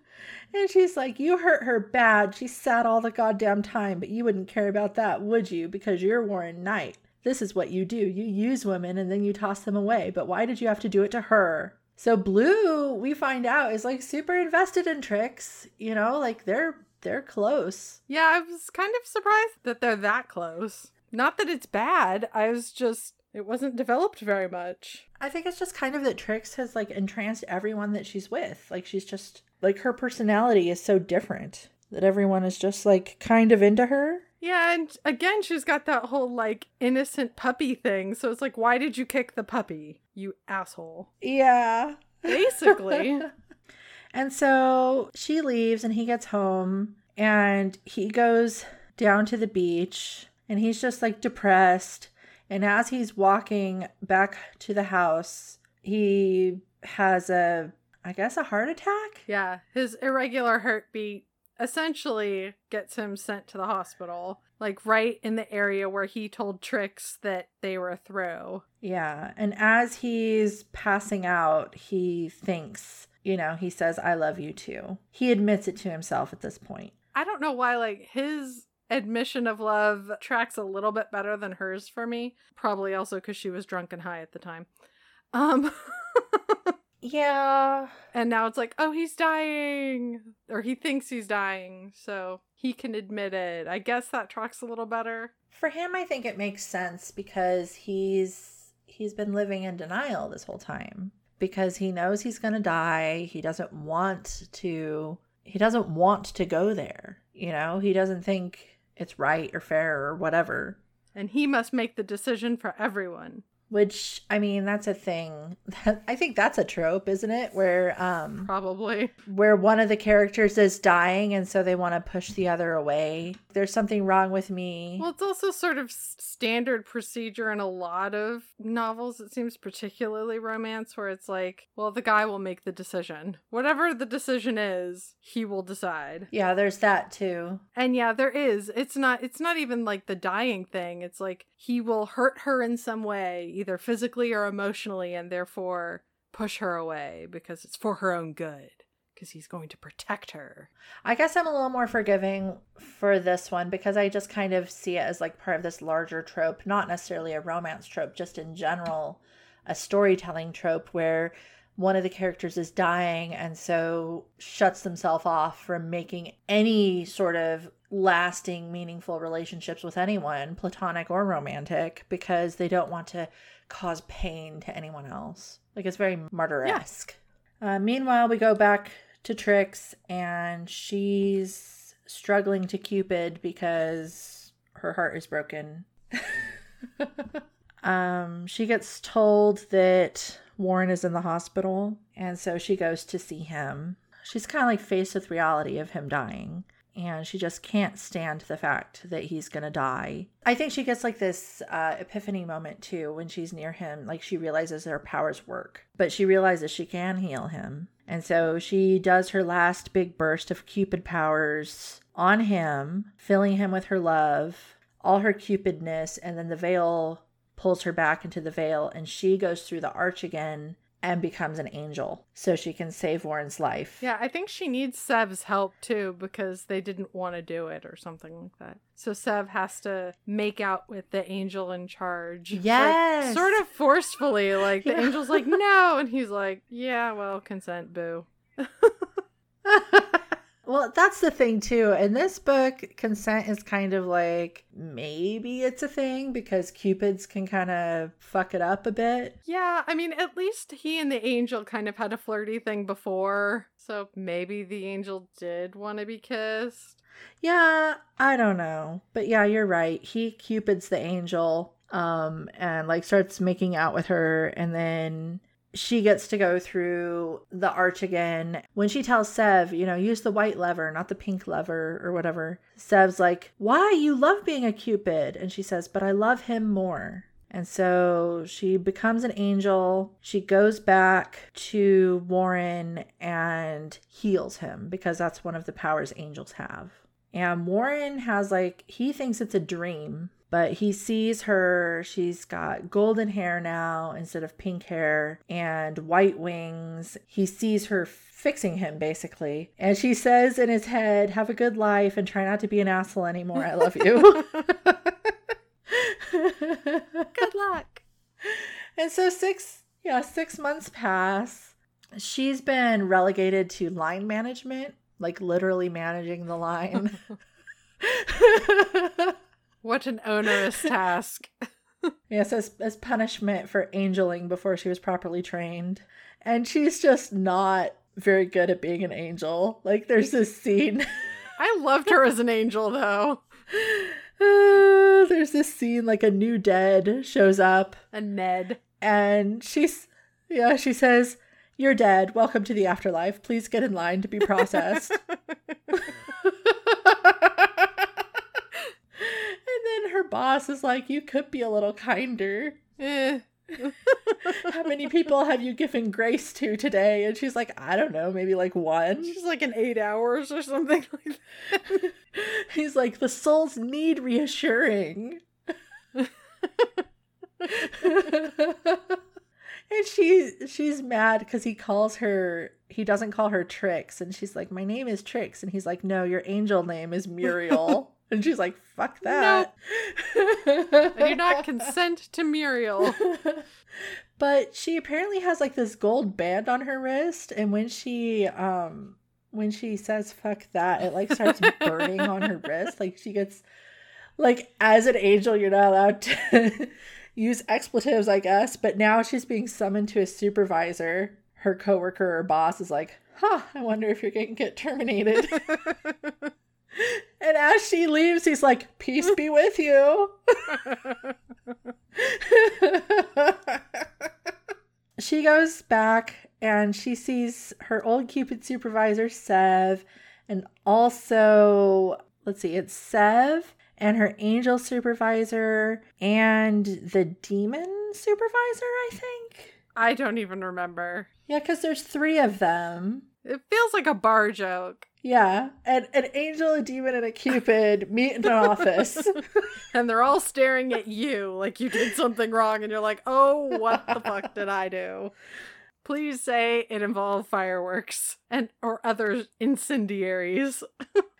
she's like, You hurt her bad. She sat all the goddamn time, but you wouldn't care about that, would you? Because you're Warren Knight. This is what you do. You use women and then you toss them away. But why did you have to do it to her? So Blue, we find out, is like super invested in Trix. You know, like they're they're close. Yeah, I was kind of surprised that they're that close. Not that it's bad. I was just it wasn't developed very much. I think it's just kind of that Trix has like entranced everyone that she's with. Like she's just like her personality is so different that everyone is just like kind of into her. Yeah, and again, she's got that whole like innocent puppy thing. So it's like, why did you kick the puppy, you asshole? Yeah. Basically. and so she leaves and he gets home and he goes down to the beach and he's just like depressed. And as he's walking back to the house, he has a, I guess, a heart attack. Yeah, his irregular heartbeat essentially gets him sent to the hospital, like right in the area where he told Trix that they were through. Yeah. And as he's passing out, he thinks, you know, he says, I love you too. He admits it to himself at this point. I don't know why, like, his admission of love tracks a little bit better than hers for me. Probably also because she was drunk and high at the time. Um, Yeah. And now it's like, oh, he's dying. Or he thinks he's dying. So he can admit it. I guess that tracks a little better. For him, I think it makes sense because he's he's been living in denial this whole time. Because he knows he's gonna die. He doesn't want to he doesn't want to go there. You know, he doesn't think it's right or fair or whatever. And he must make the decision for everyone which i mean that's a thing. I think that's a trope isn't it? Where um probably. where one of the characters is dying and so they want to push the other away. There's something wrong with me. Well it's also sort of standard procedure in a lot of novels it seems particularly romance where it's like well the guy will make the decision. Whatever the decision is he will decide. Yeah there's that too. And yeah there is. It's not it's not even like the dying thing. It's like he will hurt her in some way either physically or emotionally, and therefore push her away because it's for her own good, because he's going to protect her. I guess I'm a little more forgiving for this one because I just kind of see it as like part of this larger trope, not necessarily a romance trope, just in general, a storytelling trope where one of the characters is dying and so shuts themselves off from making any sort of lasting, meaningful relationships with anyone, platonic or romantic, because they don't want to cause pain to anyone else. Like it's very martyr esque. Yeah. Uh, meanwhile, we go back to Trix and she's struggling to Cupid because her heart is broken. um, she gets told that Warren is in the hospital, and so she goes to see him. She's kind of like faced with reality of him dying, and she just can't stand the fact that he's gonna die. I think she gets like this uh, epiphany moment too when she's near him. Like she realizes her powers work, but she realizes she can heal him. And so she does her last big burst of Cupid powers on him, filling him with her love, all her Cupidness, and then the veil pulls her back into the veil and she goes through the arch again and becomes an angel so she can save Warren's life. Yeah, I think she needs Sev's help too because they didn't want to do it or something like that. So Sev has to make out with the angel in charge. Yes. Like, sort of forcefully. Like the yeah. angel's like, no. And he's like, yeah, well, consent, boo. Well, that's the thing too. In this book, consent is kind of like maybe it's a thing because cupids can kind of fuck it up a bit. Yeah, I mean, at least he and the angel kind of had a flirty thing before. So maybe the angel did want to be kissed. Yeah, I don't know. But yeah, you're right. He cupids the angel um and like starts making out with her and then she gets to go through the arch again. When she tells Sev, you know, use the white lever, not the pink lever or whatever, Sev's like, Why? You love being a Cupid. And she says, But I love him more. And so she becomes an angel. She goes back to Warren and heals him because that's one of the powers angels have. And Warren has like, he thinks it's a dream but he sees her. She's got golden hair now instead of pink hair and white wings. He sees her fixing him basically. And she says in his head, Have a good life and try not to be an asshole anymore. I love you. good luck. And so, six, yeah, six months pass. She's been relegated to line management, like literally managing the line. What an onerous task. yes, as, as punishment for angeling before she was properly trained. And she's just not very good at being an angel. Like, there's this scene. I loved her as an angel, though. Uh, there's this scene like a new dead shows up. A Ned. And she's, yeah, she says, You're dead. Welcome to the afterlife. Please get in line to be processed. then her boss is like, You could be a little kinder. Eh. How many people have you given grace to today? And she's like, I don't know, maybe like one. She's like in eight hours or something like that. He's like, the souls need reassuring. and she she's mad because he calls her he doesn't call her Trix and she's like, My name is Trix and he's like, No, your angel name is Muriel. And she's like, fuck that. I do not consent to Muriel. but she apparently has like this gold band on her wrist. And when she, um, when she says fuck that, it like starts burning on her wrist. Like she gets, like, as an angel, you're not allowed to use expletives, I guess. But now she's being summoned to a supervisor. Her coworker or boss is like, huh, I wonder if you're going to get terminated. And as she leaves, he's like, Peace be with you. she goes back and she sees her old Cupid supervisor, Sev, and also, let's see, it's Sev and her angel supervisor and the demon supervisor, I think. I don't even remember. Yeah, because there's three of them. It feels like a bar joke. Yeah, and an angel, a demon, and a cupid meet in an office. and they're all staring at you like you did something wrong, and you're like, oh, what the fuck did I do? Please say it involved fireworks and or other incendiaries.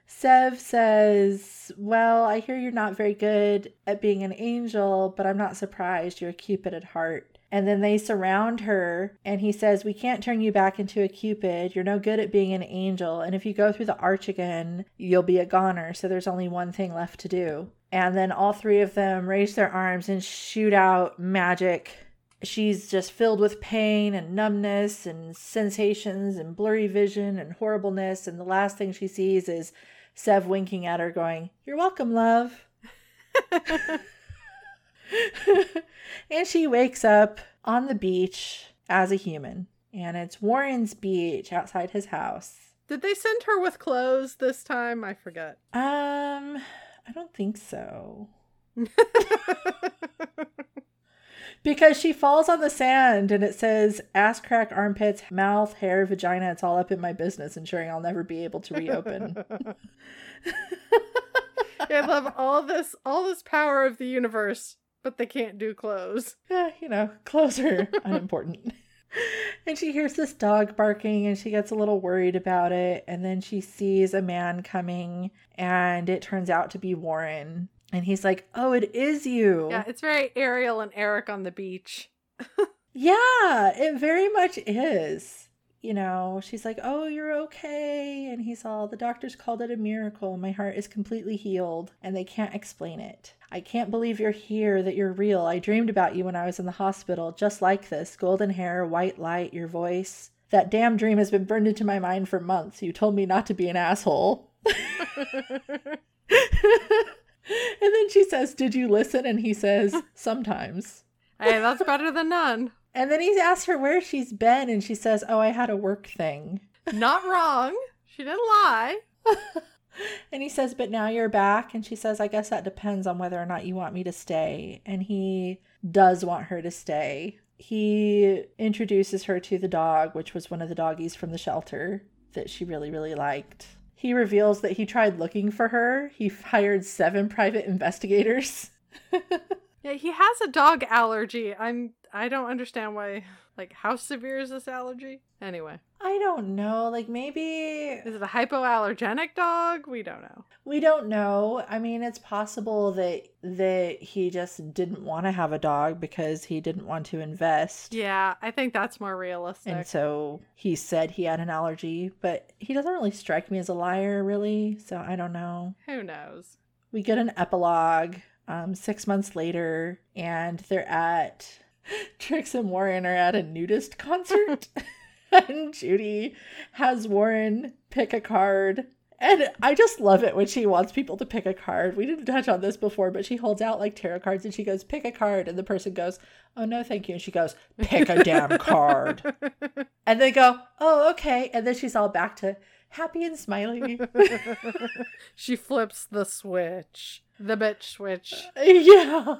Sev says, Well, I hear you're not very good at being an angel, but I'm not surprised. You're a cupid at heart. And then they surround her, and he says, We can't turn you back into a cupid. You're no good at being an angel. And if you go through the arch again, you'll be a goner. So there's only one thing left to do. And then all three of them raise their arms and shoot out magic. She's just filled with pain and numbness and sensations and blurry vision and horribleness. And the last thing she sees is Sev winking at her, going, You're welcome, love. and she wakes up on the beach as a human. And it's Warren's beach outside his house. Did they send her with clothes this time? I forget. Um, I don't think so. because she falls on the sand and it says ass crack armpits mouth hair vagina it's all up in my business ensuring i'll never be able to reopen i love all this all this power of the universe but they can't do clothes. Yeah, you know, clothes are unimportant. and she hears this dog barking and she gets a little worried about it. And then she sees a man coming and it turns out to be Warren. And he's like, Oh, it is you. Yeah, it's very Ariel and Eric on the beach. yeah, it very much is you know, she's like, Oh, you're okay. And he's all, The doctors called it a miracle. My heart is completely healed, and they can't explain it. I can't believe you're here, that you're real. I dreamed about you when I was in the hospital, just like this golden hair, white light, your voice. That damn dream has been burned into my mind for months. You told me not to be an asshole. and then she says, Did you listen? And he says, Sometimes. Hey, that's better than none. And then he asks her where she's been, and she says, Oh, I had a work thing. Not wrong. She didn't lie. and he says, But now you're back. And she says, I guess that depends on whether or not you want me to stay. And he does want her to stay. He introduces her to the dog, which was one of the doggies from the shelter that she really, really liked. He reveals that he tried looking for her. He hired seven private investigators. yeah, he has a dog allergy. I'm I don't understand why. Like, how severe is this allergy? Anyway. I don't know. Like, maybe. Is it a hypoallergenic dog? We don't know. We don't know. I mean, it's possible that that he just didn't want to have a dog because he didn't want to invest. Yeah, I think that's more realistic. And so he said he had an allergy, but he doesn't really strike me as a liar, really. So I don't know. Who knows? We get an epilogue um, six months later, and they're at Trix and Warren are at a nudist concert. and Judy has Warren pick a card. And I just love it when she wants people to pick a card. We didn't touch on this before, but she holds out like tarot cards and she goes, pick a card. And the person goes, oh, no, thank you. And she goes, pick a damn card. and they go, oh, okay. And then she's all back to happy and smiling. she flips the switch, the bitch switch. Yeah.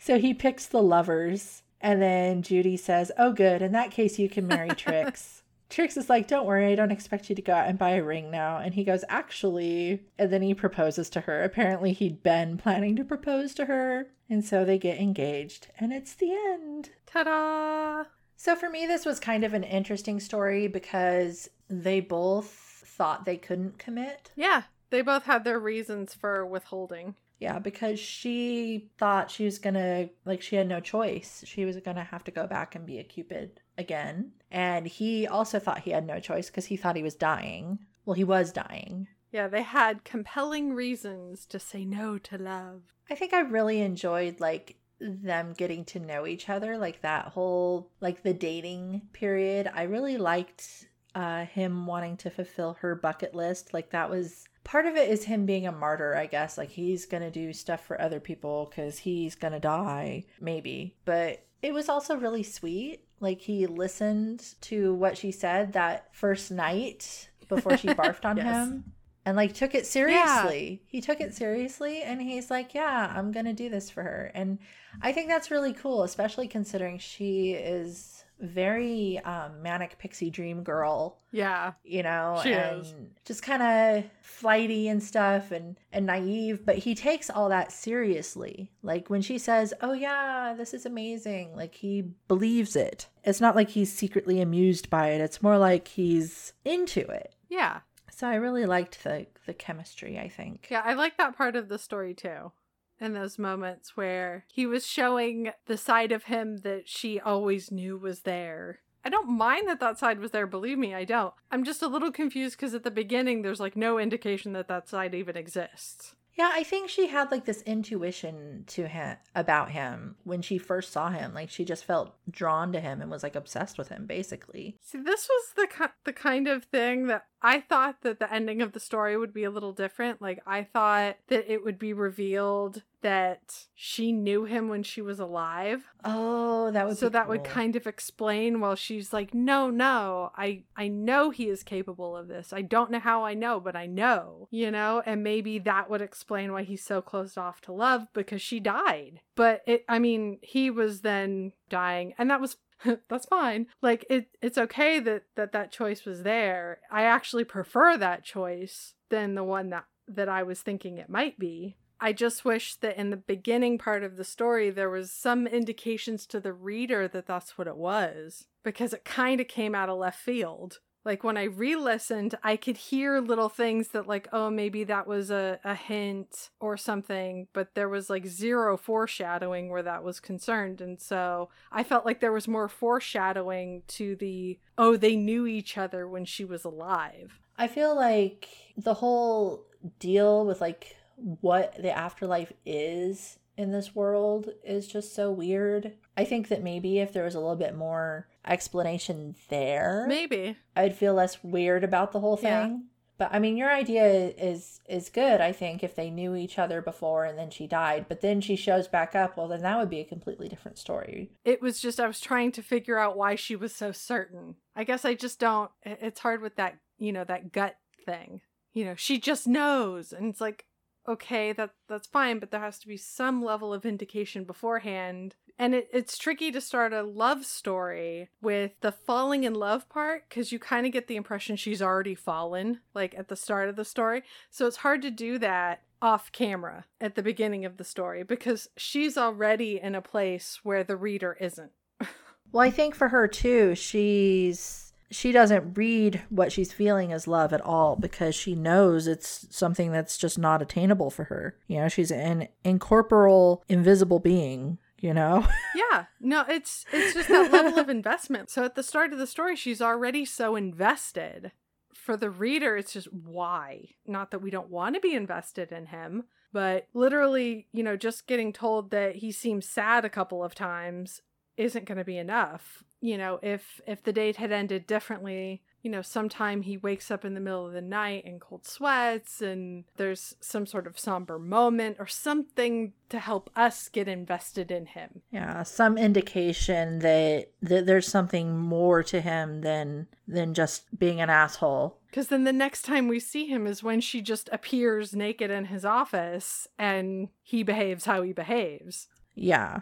So he picks the lovers, and then Judy says, Oh, good. In that case, you can marry Trix. Trix is like, Don't worry, I don't expect you to go out and buy a ring now. And he goes, Actually. And then he proposes to her. Apparently, he'd been planning to propose to her. And so they get engaged, and it's the end. Ta da! So for me, this was kind of an interesting story because they both thought they couldn't commit. Yeah, they both had their reasons for withholding. Yeah, because she thought she was gonna, like, she had no choice. She was gonna have to go back and be a Cupid again. And he also thought he had no choice because he thought he was dying. Well, he was dying. Yeah, they had compelling reasons to say no to love. I think I really enjoyed, like, them getting to know each other, like that whole, like, the dating period. I really liked uh, him wanting to fulfill her bucket list. Like, that was part of it is him being a martyr, I guess. Like he's going to do stuff for other people because he's going to die, maybe. But it was also really sweet. Like he listened to what she said that first night before she barfed on yes. him and like took it seriously. Yeah. He took it seriously and he's like, "Yeah, I'm going to do this for her." And I think that's really cool, especially considering she is very um, manic pixie dream girl Yeah. you know, She and is. just kind of flighty and stuff and and naive, but he takes all that seriously. Like when she says, "Oh yeah, this is amazing." Like he believes it. It's not like he's secretly amused by it. It's more like he's into it. Yeah. So I really liked the the chemistry, I think. Yeah, I like that part of the story too. In those moments where he was showing the side of him that she always knew was there. I don't mind that that side was there, believe me, I don't. I'm just a little confused because at the beginning there's like no indication that that side even exists. Yeah, I think she had like this intuition to him about him when she first saw him. Like she just felt drawn to him and was like obsessed with him basically. See, this was the ki- the kind of thing that I thought that the ending of the story would be a little different. Like I thought that it would be revealed that she knew him when she was alive. Oh, that would so that would kind of explain while she's like no no i i know he is capable of this. I don't know how i know but i know you know? And maybe that would explain why he's so closed off to love because she died. But it i mean he was then dying and that was that's fine. Like it it's okay that that that choice was there. I actually prefer that choice than the one that that i was thinking it might be I just wish that in the beginning part of the story there was some indications to the reader that that's what it was because it kind of came out of left field. Like when I re-listened, I could hear little things that like, oh, maybe that was a, a hint or something, but there was like zero foreshadowing where that was concerned. And so I felt like there was more foreshadowing to the, oh, they knew each other when she was alive. I feel like the whole deal with like what the afterlife is in this world is just so weird. I think that maybe if there was a little bit more explanation there, Maybe. I'd feel less weird about the whole thing. Yeah. But I mean, your idea is is good. I think if they knew each other before and then she died, but then she shows back up, well, then that would be a completely different story. it was just I was trying to figure out why she was so certain. I guess I just don't it's hard with that, you know, that gut thing. You know, she just knows and it's like okay, that that's fine, but there has to be some level of indication beforehand. And it, it's tricky to start a love story with the falling in love part because you kind of get the impression she's already fallen, like at the start of the story. So it's hard to do that off camera at the beginning of the story because she's already in a place where the reader isn't. Well, I think for her too, she's she doesn't read what she's feeling as love at all because she knows it's something that's just not attainable for her. You know, she's an incorporeal, invisible being, you know? yeah no it's it's just that level of investment so at the start of the story she's already so invested for the reader it's just why not that we don't want to be invested in him but literally you know just getting told that he seems sad a couple of times isn't going to be enough you know if if the date had ended differently you know sometime he wakes up in the middle of the night in cold sweats and there's some sort of somber moment or something to help us get invested in him Yeah, some indication that, that there's something more to him than than just being an asshole. Because then the next time we see him is when she just appears naked in his office and he behaves how he behaves, Yeah.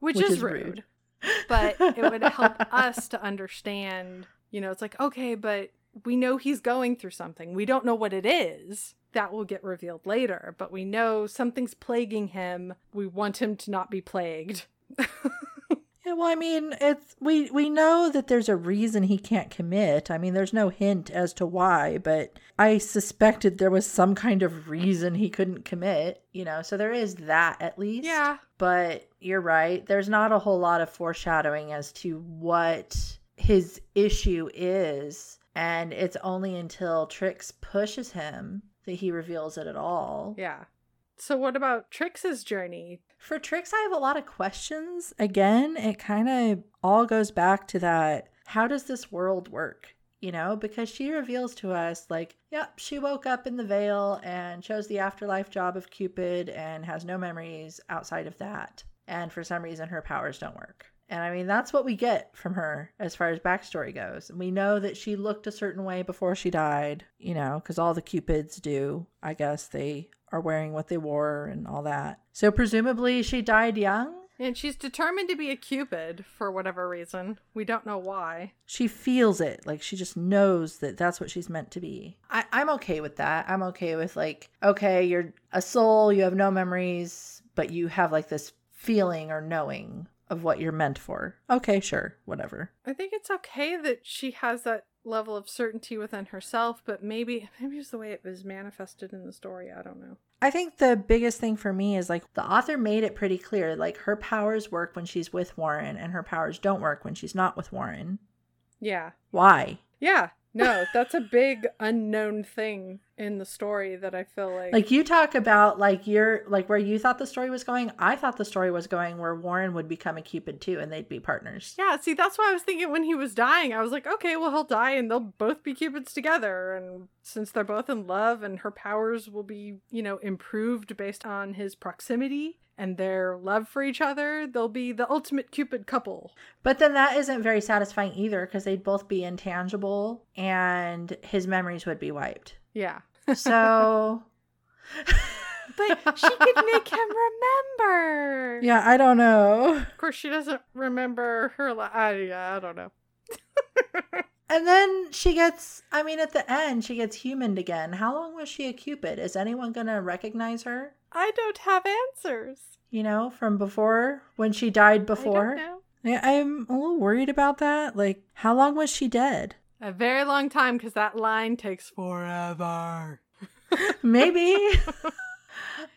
which, Which is, is rude. rude. But it would help us to understand, you know, it's like, okay, but we know he's going through something. We don't know what it is. That will get revealed later, but we know something's plaguing him. We want him to not be plagued. Yeah, well, I mean, it's we we know that there's a reason he can't commit. I mean, there's no hint as to why, but I suspected there was some kind of reason he couldn't commit, you know. So there is that at least. Yeah. But you're right. There's not a whole lot of foreshadowing as to what his issue is, and it's only until Trix pushes him that he reveals it at all. Yeah. So what about Trix's journey? For Trix, I have a lot of questions. Again, it kind of all goes back to that how does this world work? You know, because she reveals to us, like, yep, she woke up in the veil and chose the afterlife job of Cupid and has no memories outside of that. And for some reason, her powers don't work. And I mean, that's what we get from her as far as backstory goes. We know that she looked a certain way before she died, you know, because all the Cupids do. I guess they are wearing what they wore and all that. So presumably she died young. And she's determined to be a Cupid for whatever reason. We don't know why. She feels it. Like she just knows that that's what she's meant to be. I, I'm okay with that. I'm okay with like, okay, you're a soul, you have no memories, but you have like this feeling or knowing of what you're meant for. Okay, sure, whatever. I think it's okay that she has that level of certainty within herself, but maybe maybe it's the way it was manifested in the story. I don't know. I think the biggest thing for me is like the author made it pretty clear like her powers work when she's with Warren and her powers don't work when she's not with Warren. Yeah. Why? Yeah. No, that's a big unknown thing in the story that I feel like Like you talk about like you're like where you thought the story was going, I thought the story was going where Warren would become a Cupid too and they'd be partners. Yeah, see that's why I was thinking when he was dying, I was like, okay, well he'll die and they'll both be cupids together and since they're both in love and her powers will be, you know, improved based on his proximity and their love for each other, they'll be the ultimate cupid couple. But then that isn't very satisfying either because they'd both be intangible and his memories would be wiped. Yeah. So But she could make him remember. Yeah, I don't know. Of course, she doesn't remember her. Li- I, yeah, I don't know. And then she gets, I mean, at the end, she gets humaned again. How long was she a Cupid? Is anyone going to recognize her? I don't have answers. You know, from before when she died I before? don't know. Yeah, I'm a little worried about that. Like, how long was she dead? A very long time because that line takes forever. Maybe.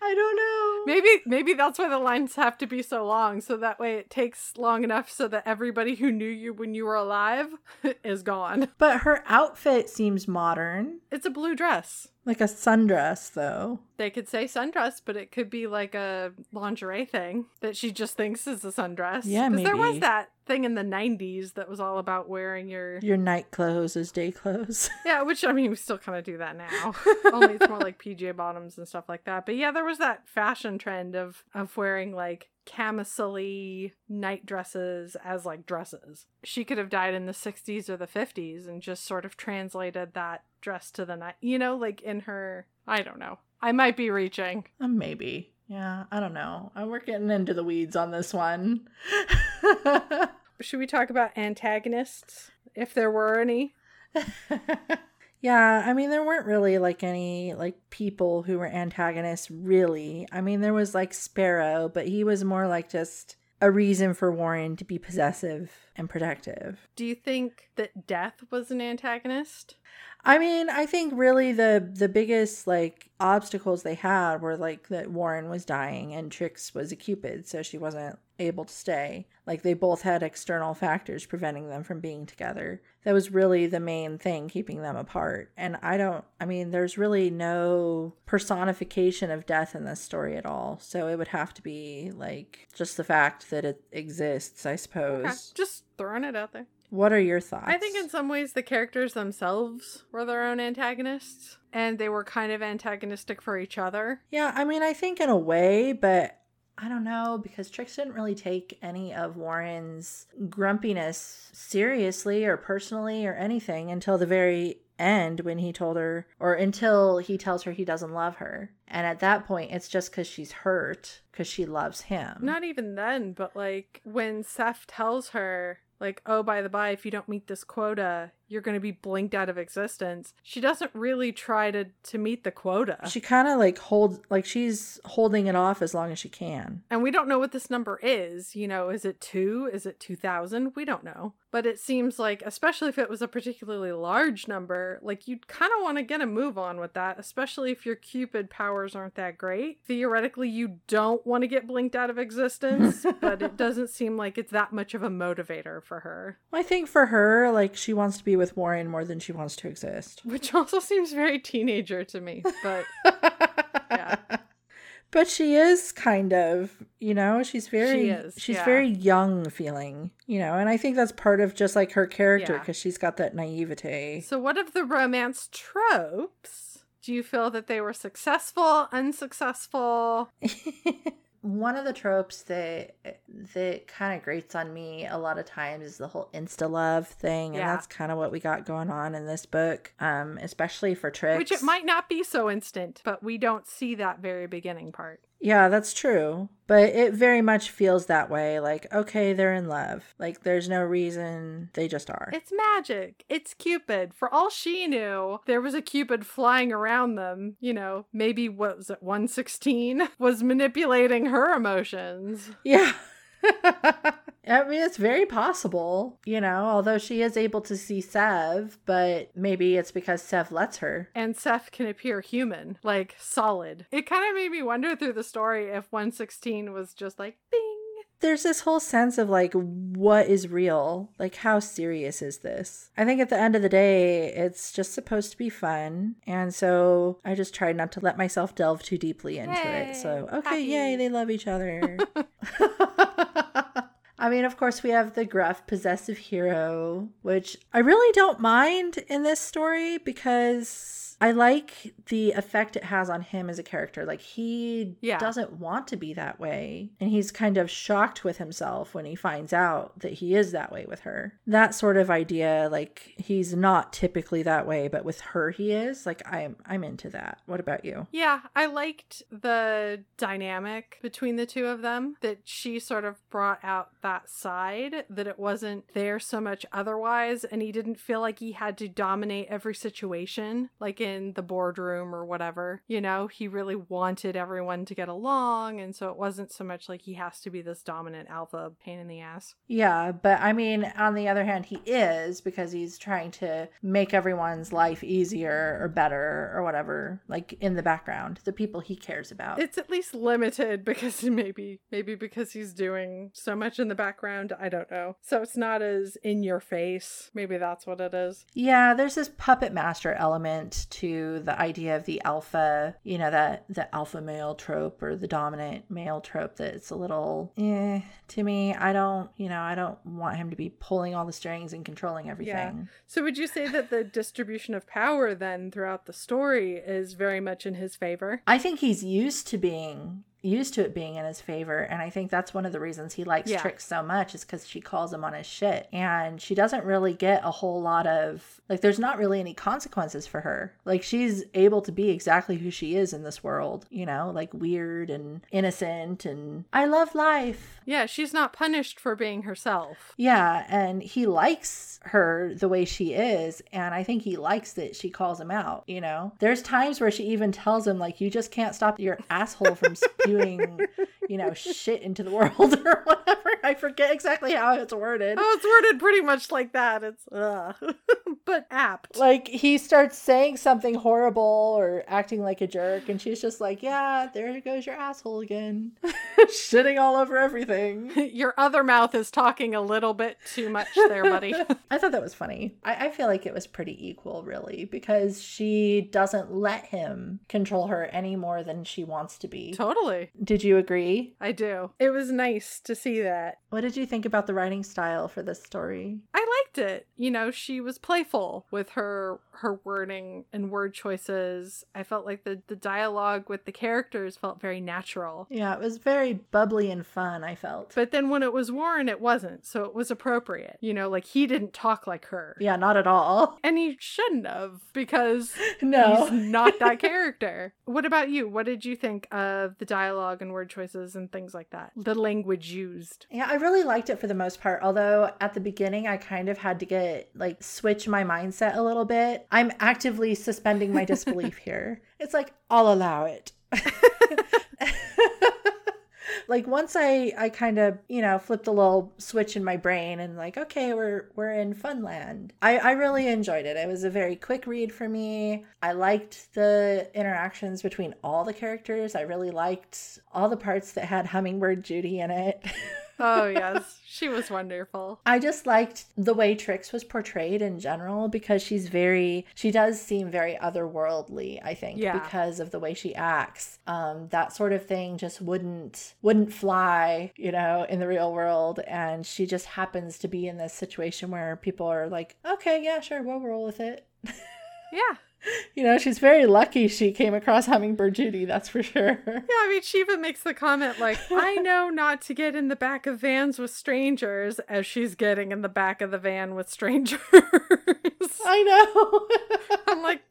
I don't know. Maybe maybe that's why the lines have to be so long, so that way it takes long enough so that everybody who knew you when you were alive is gone. But her outfit seems modern. It's a blue dress. Like a sundress, though. They could say sundress, but it could be like a lingerie thing that she just thinks is a sundress. Yeah, 'Cause there was that thing in the '90s that was all about wearing your Your night clothes as day clothes. yeah, which I mean we still kind of do that now. Only it's more like PJ bottoms and stuff like that. But yeah, there was that fashion trend of of wearing like camisole night dresses as like dresses. She could have died in the 60s or the 50s and just sort of translated that dress to the night. You know, like in her I don't know. I might be reaching. Uh, Maybe. Yeah, I don't know. Uh, We're getting into the weeds on this one. Should we talk about antagonists if there were any? yeah, I mean, there weren't really like any like people who were antagonists, really. I mean, there was like Sparrow, but he was more like just a reason for Warren to be possessive and protective. Do you think that death was an antagonist? I mean, I think really the the biggest like obstacles they had were like that Warren was dying and Trix was a cupid, so she wasn't able to stay. Like they both had external factors preventing them from being together. That was really the main thing keeping them apart. And I don't I mean, there's really no personification of death in this story at all. So it would have to be like just the fact that it exists, I suppose. Okay, Just throwing it out there. What are your thoughts? I think in some ways the characters themselves were their own antagonists, and they were kind of antagonistic for each other. Yeah, I mean, I think in a way, but I don't know because Trix didn't really take any of Warren's grumpiness seriously or personally or anything until the very end when he told her, or until he tells her he doesn't love her. And at that point, it's just because she's hurt because she loves him. Not even then, but like when Seth tells her, like, oh, by the by, if you don't meet this quota, you're going to be blinked out of existence. She doesn't really try to to meet the quota. she kind of like holds, like she's holding it off as long as she can. and we don't know what this number is. You know, is it two? Is it 2000? We don't know. But it seems like, especially if it was a particularly large number, like you'd kind of want to get a move on with that, especially if your Cupid powers aren't that great. Theoretically, you don't want to get blinked out of existence, but it doesn't seem like it's that much of a motivator for her. I think for her, like she wants to be with Warren more than she wants to exist. Which also seems very teenager to me, but Yeah. But she is kind of, you know, she's very She is, she's yeah. very young feeling, you know, and I think that's part of just like her character Yeah. because she's got that naivete. So, what of the romance tropes? Do you feel that they were successful, unsuccessful? One of the tropes that that kind of grates on me a lot of times is the whole insta love thing, and Yeah. that's kind of what we got going on in this book, um, especially for Trix. Which it might not be so instant, but we don't see that very beginning part. Yeah, that's true. But it very much feels that way. Like, okay, they're in love. Like, there's no reason. They just are. It's magic. It's Cupid. For all she knew, there was a Cupid flying around them. You know, maybe what was it, 116? Was manipulating her emotions. Yeah. I mean, it's very possible, you know, although she is able to see Seth, but maybe it's because Seth lets her. And Seth can appear human, like solid. It kind of made me wonder through the story if 116 was just like, bing. There's this whole sense of like, what is real? Like, how serious is this? I think at the end of the day, it's just supposed to be fun. And so I just tried not to let myself delve too deeply into Yay, it. So, okay, happy. yay, they love each other. I mean, of course, we have the gruff, possessive hero, which I really don't mind in this story because I like the effect it has on him as a character. Like, he Yeah. doesn't want to be that way. And he's kind of shocked with himself when he finds out that he is that way with her. That sort of idea, like, he's not typically that way, but with her, he is. Like, I'm, I'm into that. What about you? Yeah, I liked the dynamic between the two of them, that she sort of brought out that side, that it wasn't there so much otherwise, and he didn't feel like he had to dominate every situation, like in the boardroom or whatever. You know, he really wanted everyone to get along, and so it wasn't so much like he has to be this dominant alpha pain in the ass. Yeah, but I mean, on the other hand, he is because he's trying to make everyone's life easier or better or whatever, like in the background, the people he cares about. It's at least limited because maybe maybe because he's doing so much in the background, I don't know. So it's not as in your face. Maybe that's what it is. yeah, there's this puppet master element to the idea of the alpha, you know, that the alpha male trope or the dominant male trope that it's a little eh to me. I don't, you know, I don't want him to be pulling all the strings and controlling everything. Yeah. So would you say that the distribution of power then throughout the story is very much in his favor? I think he's used to being used to it being in his favor and i think that's one of the reasons he likes Yeah. so much is because she calls him on his shit and she doesn't really get a whole lot of like there's not really any consequences for her like she's able to be exactly who she is in this world you know like weird and innocent and i love life Yeah, she's not punished for being herself. yeah, and he likes her the way she is, and I think he likes that she calls him out, you know? There's times where she even tells him like you just can't stop your asshole from spewing, you know, shit into the world or whatever. I forget exactly how it's worded. Oh, it's worded pretty much like that. It's ugh. but apt. Like he starts saying something horrible or acting like a jerk, and she's just like, "Yeah, there goes your asshole again, shitting all over everything." Your other mouth is talking a little bit too much there, buddy. I thought that was funny. I, I feel like it was pretty equal, really, because she doesn't let him control her any more than she wants to be. totally. Did you agree? I do. It was nice to see that. What did you think about the writing style for this story? I liked it. You know, she was playful with her her wording and word choices. I felt like the the dialogue with the characters felt very natural. Yeah, it was very bubbly and fun, I felt. But then when it was Warren, it wasn't. So it was appropriate. You know, like he didn't talk like her. yeah, not at all. And he shouldn't have because No. he's not that character. What about you? What did you think of the dialogue and word choices and things like that? The language used. Yeah, I really liked it for the most part. Although at the beginning, I kind of had to get like switch my mindset a little bit. I'm actively suspending my disbelief here. It's like, I'll allow it. like once I I kind of you know flipped a little switch in my brain and like okay we're we're in Funland. I I really enjoyed it. It was a very quick read for me. I liked the interactions between all the characters. I really liked all the parts that had Hummingbird Judy in it. Oh, yes. she was wonderful. I just liked the way Trix was portrayed in general because she's very she does seem very otherworldly, I think, Yeah. because of the way she acts. Um that sort of thing just wouldn't wouldn't fly, you know, in the real world and she just happens to be in this situation where people are like, "Okay, yeah, sure, we'll roll with it." Yeah. You know, she's very lucky she came across Hummingbird Judy, that's for sure. Yeah, I mean, she even makes the comment like, I know not to get in the back of vans with strangers as she's getting in the back of the van with strangers. I know. I'm like,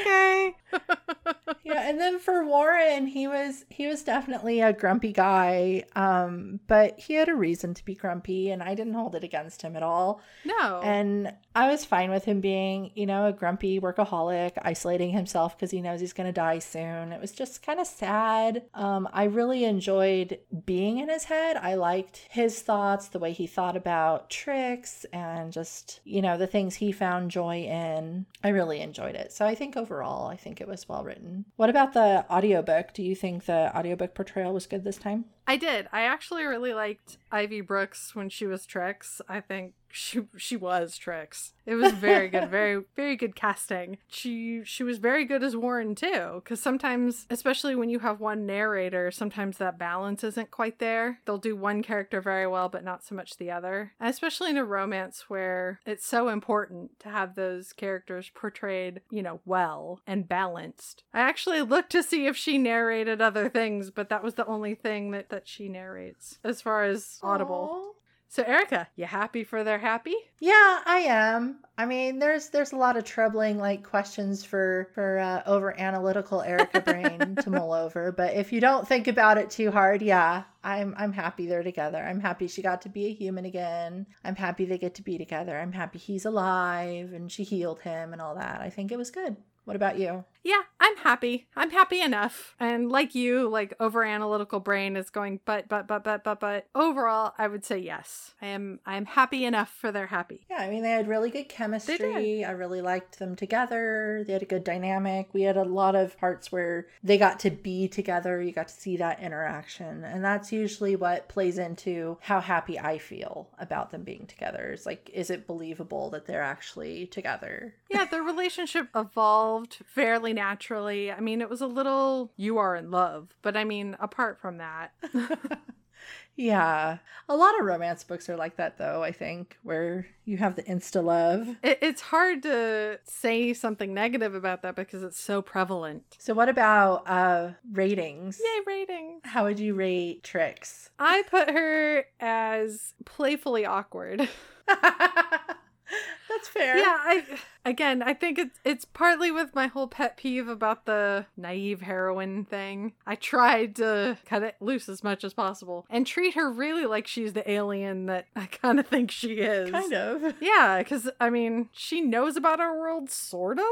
okay. yeah, and then for Warren, he was he was definitely a grumpy guy, um, but he had a reason to be grumpy, and I didn't hold it against him at all. No. And I was fine with him being, you know, a grumpy workaholic, isolating himself because he knows he's going to die soon. It was just kind of sad. Um, I really enjoyed being in his head. I liked his thoughts, the way he thought about Trix, and just, you know, the things he found joy in. I really enjoyed it. So I think overall, I think it was well written. What about the audiobook? Do you think the audiobook portrayal was good this time? I did. I actually really liked Ivy Brooks when she was Trix. I think she she was Trix. It was very good, very very good casting. She she was very good as Warren too, because sometimes, especially when you have one narrator, sometimes that balance isn't quite there. They'll do one character very well, but not so much the other. And especially in a romance where it's so important to have those characters portrayed, you know, well and balanced. I actually looked to see if she narrated other things, but that was the only thing that that she narrates as far as audible. Aww. So Erica, you happy for their happy? Yeah, I am. I mean, there's there's a lot of troubling like questions for for uh, over analytical Erica brain to mull over. But if you don't think about it too hard, yeah, I'm I'm happy they're together. I'm happy she got to be a human again. I'm happy they get to be together. I'm happy he's alive and she healed him and all that. I think it was good. What about you? Yeah, I'm happy. I'm happy enough. And like you, like over analytical brain is going but but but but but but overall I would say yes. I am I am happy enough for their happy. Yeah, I mean they had really good chemistry. I really liked them together. They had a good dynamic. We had a lot of parts where they got to be together. You got to see that interaction. And that's usually what plays into how happy I feel about them being together. It's like is it believable that they're actually together? Yeah, their relationship evolved fairly naturally. I mean, it was a little you are in love, but I mean, apart from that. yeah. A lot of romance books are like that though, I think, where you have the insta love. It, it's hard to say something negative about that because it's so prevalent. So what about uh ratings? Yay, ratings. How would you rate Trix? I put her as playfully awkward. That's fair. Yeah, I again, I think it's it's partly with my whole pet peeve about the naive heroine thing. I tried to cut it loose as much as possible and treat her really like she's the alien that I kind of think she is. Kind of. Yeah, because I mean, she knows about our world, sort of.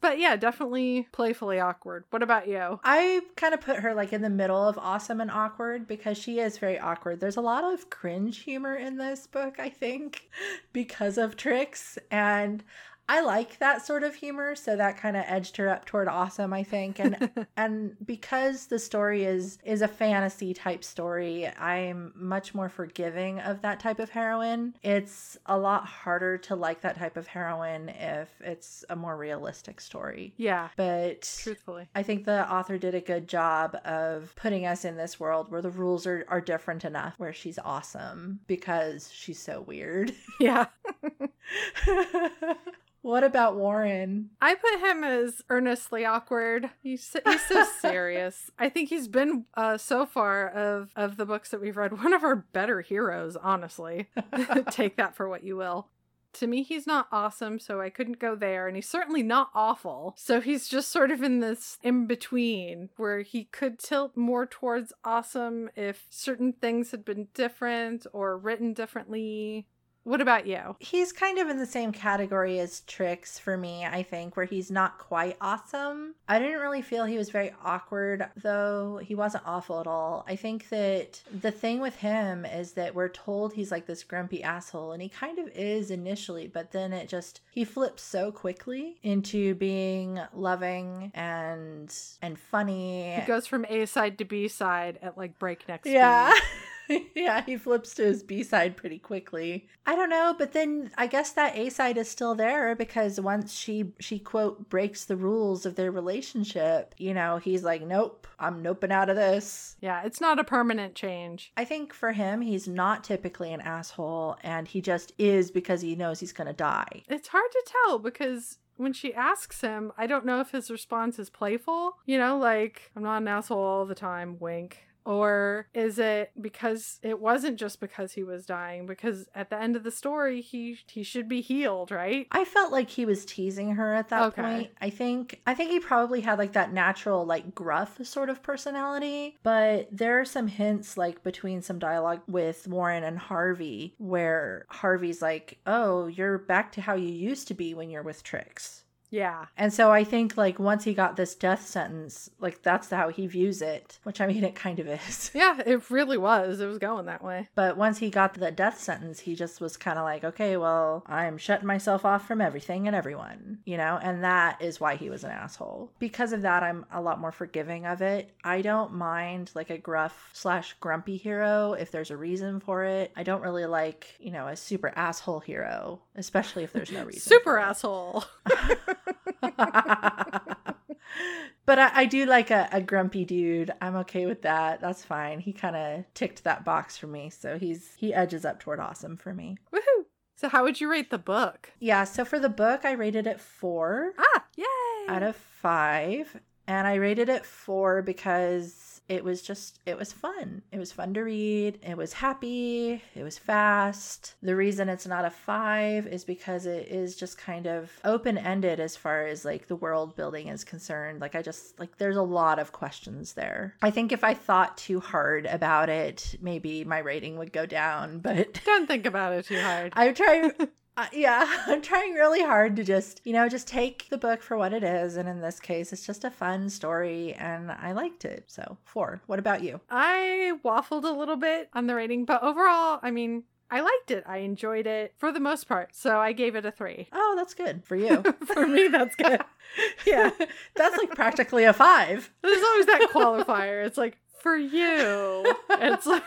But yeah, definitely playfully awkward. What about you? I kind of put her like in the middle of awesome and awkward because she is very awkward. There's a lot of cringe humor in this book, I think, because of Trix And I like that sort of humor, so that kind of edged her up toward awesome, I think. And and because the story is is a fantasy type story, I'm much more forgiving of that type of heroine. It's a lot harder to like that type of heroine if it's a more realistic story. Yeah. But Truthfully. I think the author did a good job of putting us in this world where the rules are, are different enough where she's awesome because she's so weird. Yeah. What about Warren? I put him as earnestly awkward. He's so, he's so serious. I think he's been uh, so far of of the books that we've read one of our better heroes. Honestly, take that for what you will. To me, he's not awesome, so I couldn't go there, and he's certainly not awful. So he's just sort of in this in between where he could tilt more towards awesome if certain things had been different or written differently. What about you? He's kind of in the same category as Trix for me, I think, where he's not quite awesome. I didn't really feel he was very awkward, though. He wasn't awful at all. I think that the thing with him is that we're told he's like this grumpy asshole, and he kind of is initially, but then it just he flips so quickly into being loving and and funny. He goes from A side to B side at like breakneck speed. Yeah. yeah, he flips to his B side pretty quickly. I don't know, but then I guess that A side is still there because once she she quote breaks the rules of their relationship, you know, he's like, "Nope, I'm noping out of this." Yeah, it's not a permanent change. I think for him, he's not typically an asshole and he just is because he knows he's going to die. It's hard to tell because when she asks him, I don't know if his response is playful. You know, like, I'm not an asshole all the time, wink. Or is it because it wasn't just because he was dying? Because at the end of the story, he he should be healed, right? I felt like he was teasing her at that Okay. point. I think I think he probably had like that natural like gruff sort of personality, but there are some hints like between some dialogue with Warren and Harvey where Harvey's like, "Oh, you're back to how you used to be when you're with Trix." Yeah. And so I think like once he got this death sentence, like that's how he views it, which I mean it kind of is. Yeah, it really was. It was going that way. But once he got the death sentence, he just was kind of like, okay, well, I'm shutting myself off from everything and everyone, you know? And that is why he was an asshole. Because of that, I'm a lot more forgiving of it. I don't mind like a gruff slash grumpy hero if there's a reason for it. I don't really like, you know, a super asshole hero, especially if there's no reason. Super asshole. but I, I do like a, a grumpy dude. I'm okay with that. That's fine. He kind of ticked that box for me, so he's he edges up toward awesome for me. Woohoo. So how would you rate the book? Yeah. So for the book, I rated it four Ah, yay. out of five, and I rated it four because it was just it was fun. It was fun to read. It was happy. It was fast. The reason it's not a five is because it is just kind of open ended as far as like the world building is concerned. Like I just like there's a lot of questions there. I think if I thought too hard about it, maybe my rating would go down. But Don't think about it too hard. I'm trying. Uh, yeah, I'm trying really hard to just, you know, just take the book for what it is. And in this case, it's just a fun story and I liked it. So, four. What about you? I waffled a little bit on the rating, but overall, I mean, I liked it. I enjoyed it for the most part. So I gave it a three. Oh, that's good for you. for me, that's good. yeah, that's like practically a five. There's always that qualifier. It's like, for you. It's like,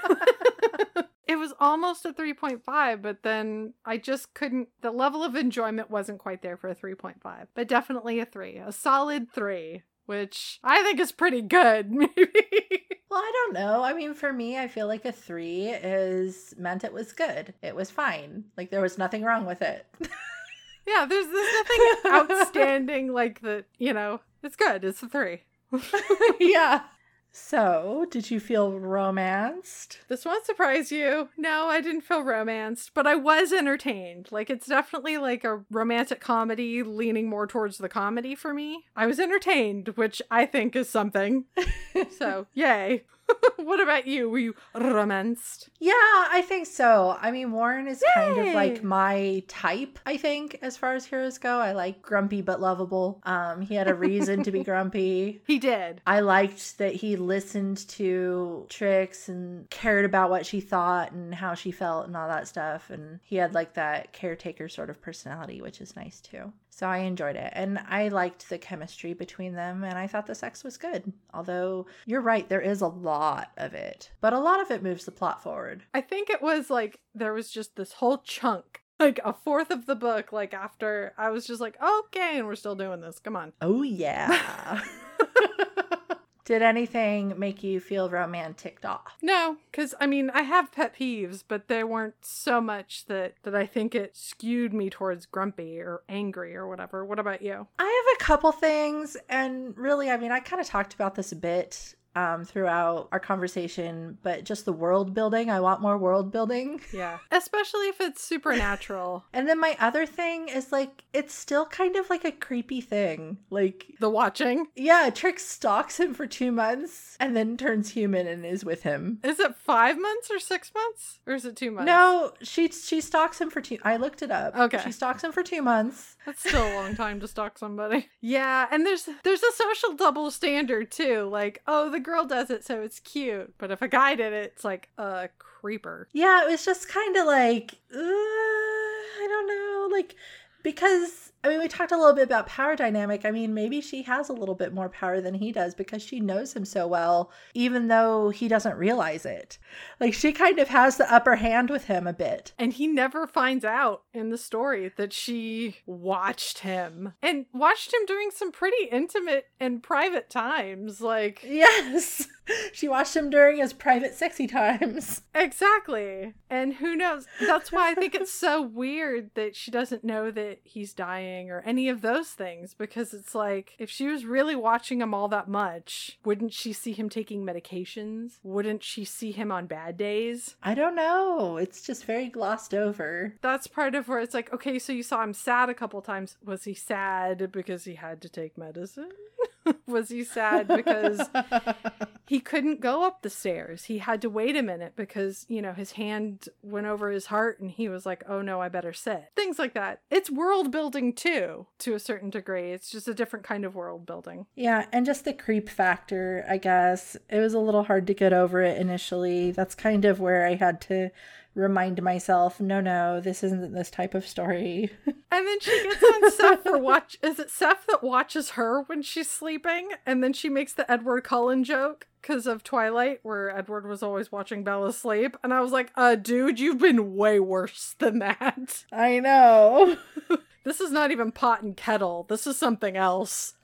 it was almost a 3.5, but then I just couldn't, the level of enjoyment wasn't quite there for a 3.5, but definitely a three, a solid three, which I think is pretty good, maybe. Well, I don't know. I mean, for me, I feel like a three is meant it was good. It was fine. Like there was nothing wrong with it. yeah, there's, there's nothing outstanding like the, you know, it's good. It's a three. yeah. So, did you feel romanced? This won't surprise you. No, I didn't feel romanced, but I was entertained. Like, it's definitely like a romantic comedy leaning more towards the comedy for me. I was entertained, which I think is something. so, yay. what about you? Were you romanced? Yeah, I think so. I mean, Warren is kind of like my type, I think, as far as heroes go. I like grumpy but lovable. Um, he had a reason to be grumpy. He did. I liked that he listened to Trix and cared about what she thought and how she felt and all that stuff. And he had like that caretaker sort of personality, which is nice too. So I enjoyed it. And I liked the chemistry between them. And I thought the sex was good. Although you're right, there is a lot of it. But a lot of it moves the plot forward. I think it was like there was just this whole chunk, like a fourth of the book, like after I was just like, okay, and we're still doing this. Come on. Oh, yeah. Did anything make you feel romantic off? No, because I mean, I have pet peeves, but they weren't so much that that I think it skewed me towards grumpy or angry or whatever. What about you? I have a couple things, and really, I mean, I kind of talked about this a bit um, throughout our conversation, but just the world building. I want more world building. Yeah, especially if it's supernatural. And then my other thing is like, it's still kind of like a creepy thing. Like, The watching yeah, Trix stalks him for two months and then turns human and is with him. is it five months or six months or is it two months? No, she she stalks him for two. I looked it up. Okay. she stalks him for two months. That's still a long time to stalk somebody. Yeah, and there's there's a social double standard too. Like, oh, the girl does it, so it's cute. But if a guy did it, it's like a creeper. Yeah, it was just kind of like, uh, I don't know, like because I mean, we talked a little bit about power dynamic. I mean, maybe she has a little bit more power than he does because she knows him so well, even though he doesn't realize it. Like she kind of has the upper hand with him a bit. And he never finds out in the story that she watched him and watched him during some pretty intimate and private times. Like, Yes. she watched him during his private sexy times. Exactly. And who knows? That's why I think it's so weird that she doesn't know that he's dying or any of those things because it's like if she was really watching him all that much, wouldn't she see him taking medications? Wouldn't she see him on bad days? I don't know. It's just very glossed over. That's part of where it's like, okay, so you saw him sad a couple times. Was he sad because he had to take medicine? was he sad because he couldn't go up the stairs? He had to wait a minute because, you know, his hand went over his heart and he was like, oh no, I better sit. Things like that. It's world building too, to a certain degree. It's just a different kind of world building. Yeah, and just the creep factor, I guess. It was a little hard to get over it initially. That's kind of where I had to remind myself, no, no, this isn't this type of story. And then she gets on Seth for watch. Is it Seth that watches her when she's sleeping? And then she makes the Edward Cullen joke because of Twilight, where Edward was always watching Bella sleep. And I was like, uh, dude, you've been way worse than that. I know. this is not even pot and kettle. This is something else.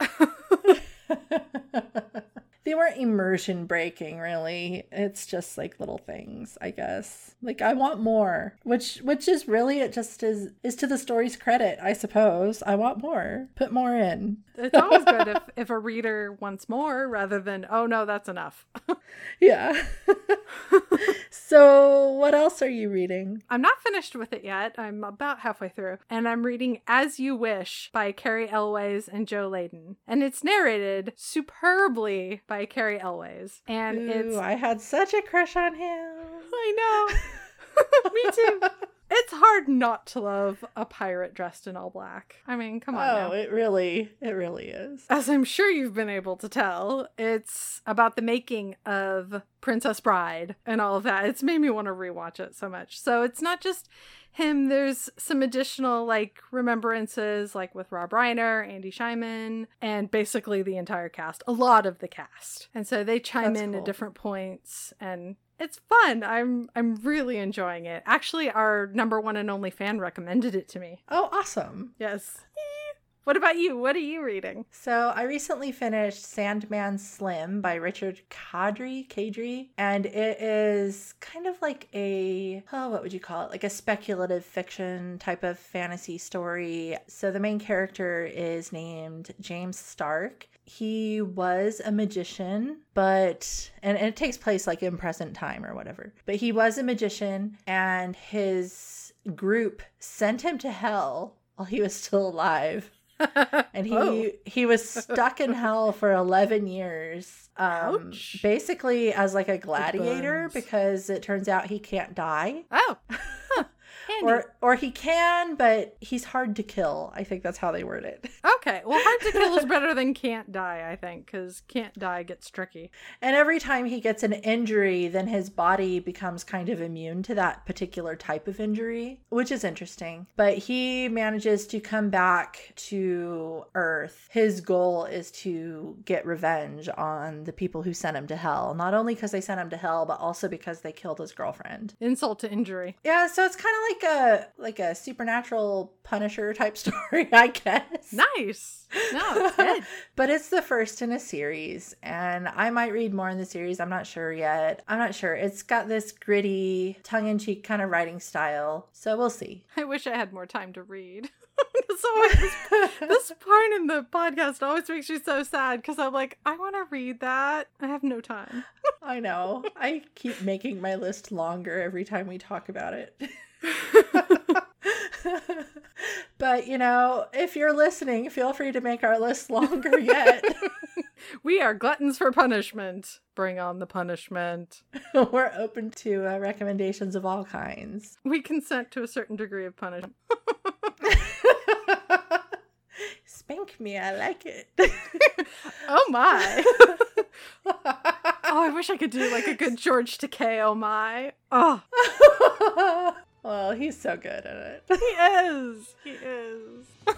they weren't immersion breaking really. It's just like little things i guess. Like i want more which which is really it just is is to the story's credit i suppose. I want more. Put more in. It's always good if, if a reader wants more rather than oh no that's enough. Yeah. So what else are you reading? I'm not finished with it yet. I'm about halfway through. And i'm reading as you wish by Cary Elwes and joe layden and it's narrated superbly by Cary Elwes. And Ooh, it's I had such a crush on him. I know. Me too. It's hard not to love a pirate dressed in all black. I mean, come on. Oh, now. it really, it really is. As I'm sure you've been able to tell, it's about the making of Princess Bride and all of that. It's made me want to rewatch it so much. So it's not just him, there's some additional like remembrances, like with Rob Reiner, Andy Scheinman, and basically the entire cast, a lot of the cast. And so they chime That's in cool. at different points and it's fun. I'm I'm really enjoying it. Actually, our number one and only fan recommended it to me. Oh, awesome. Yes. What about you? What are you reading? So I recently finished Sandman Slim by Richard Kadrey, Kadrey, and it is kind of like a oh, what would you call it? Like a speculative fiction type of fantasy story. So the main character is named James Stark. He was a magician, but and, and it takes place like in present time or whatever. But he was a magician and his group sent him to hell while he was still alive and he Oh. he was stuck in hell for 11 years um Ouch. basically as like a gladiator because it turns out he can't die Oh. Handy. or or he can but he's hard to kill i think that's how they word it Okay, well, hard to kill is better than can't die, I think, because can't die gets tricky. and every time he gets an injury then his body becomes kind of immune to that particular type of injury which is interesting but he manages to come back to earth his goal is to get revenge on the people who sent him to hell not only because they sent him to hell but also because they killed his girlfriend Insult to injury. yeah so it's kind of like a like a supernatural punisher type story i guess Nice. No, it's good. but it's the first in a series, and I might read more in the series. I'm not sure yet. I'm not sure. It's got this gritty, tongue in cheek kind of writing style, so we'll see. I wish I had more time to read. Always- this, this part in the podcast always makes me so sad because I'm like, I want to read that. I have no time. I know. I keep making my list longer every time we talk about it. but, you know, if you're listening, feel free to make our list longer yet. we are gluttons for punishment. Bring on the punishment. We're open to uh, recommendations of all kinds. We consent to a certain degree of punishment. Spank me, I like it. Oh my. oh, I wish I could do like a good George Takei. Oh my. Oh, well, he's so good at it. He is. He is.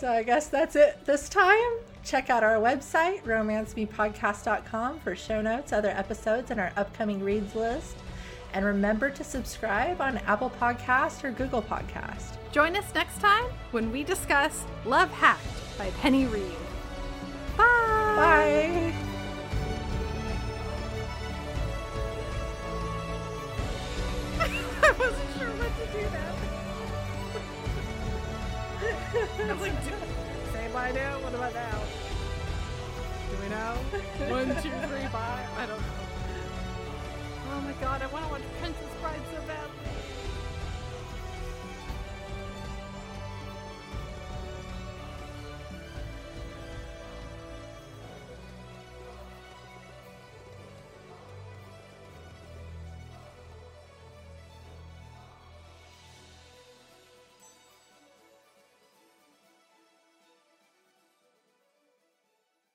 so I guess that's it this time. Check out our website, romancemepodcast.com, for show notes, other episodes, and our upcoming reads list. And remember to subscribe on Apple Podcast or Google Podcast. Join us next time when we discuss Love Hacked by Penny Reid. Bye. Bye. I wasn't do that. I was like, say by now, what about now? Do we know? One, two, three, five? I don't know. Oh my god, I want to watch Princess Bride so badly.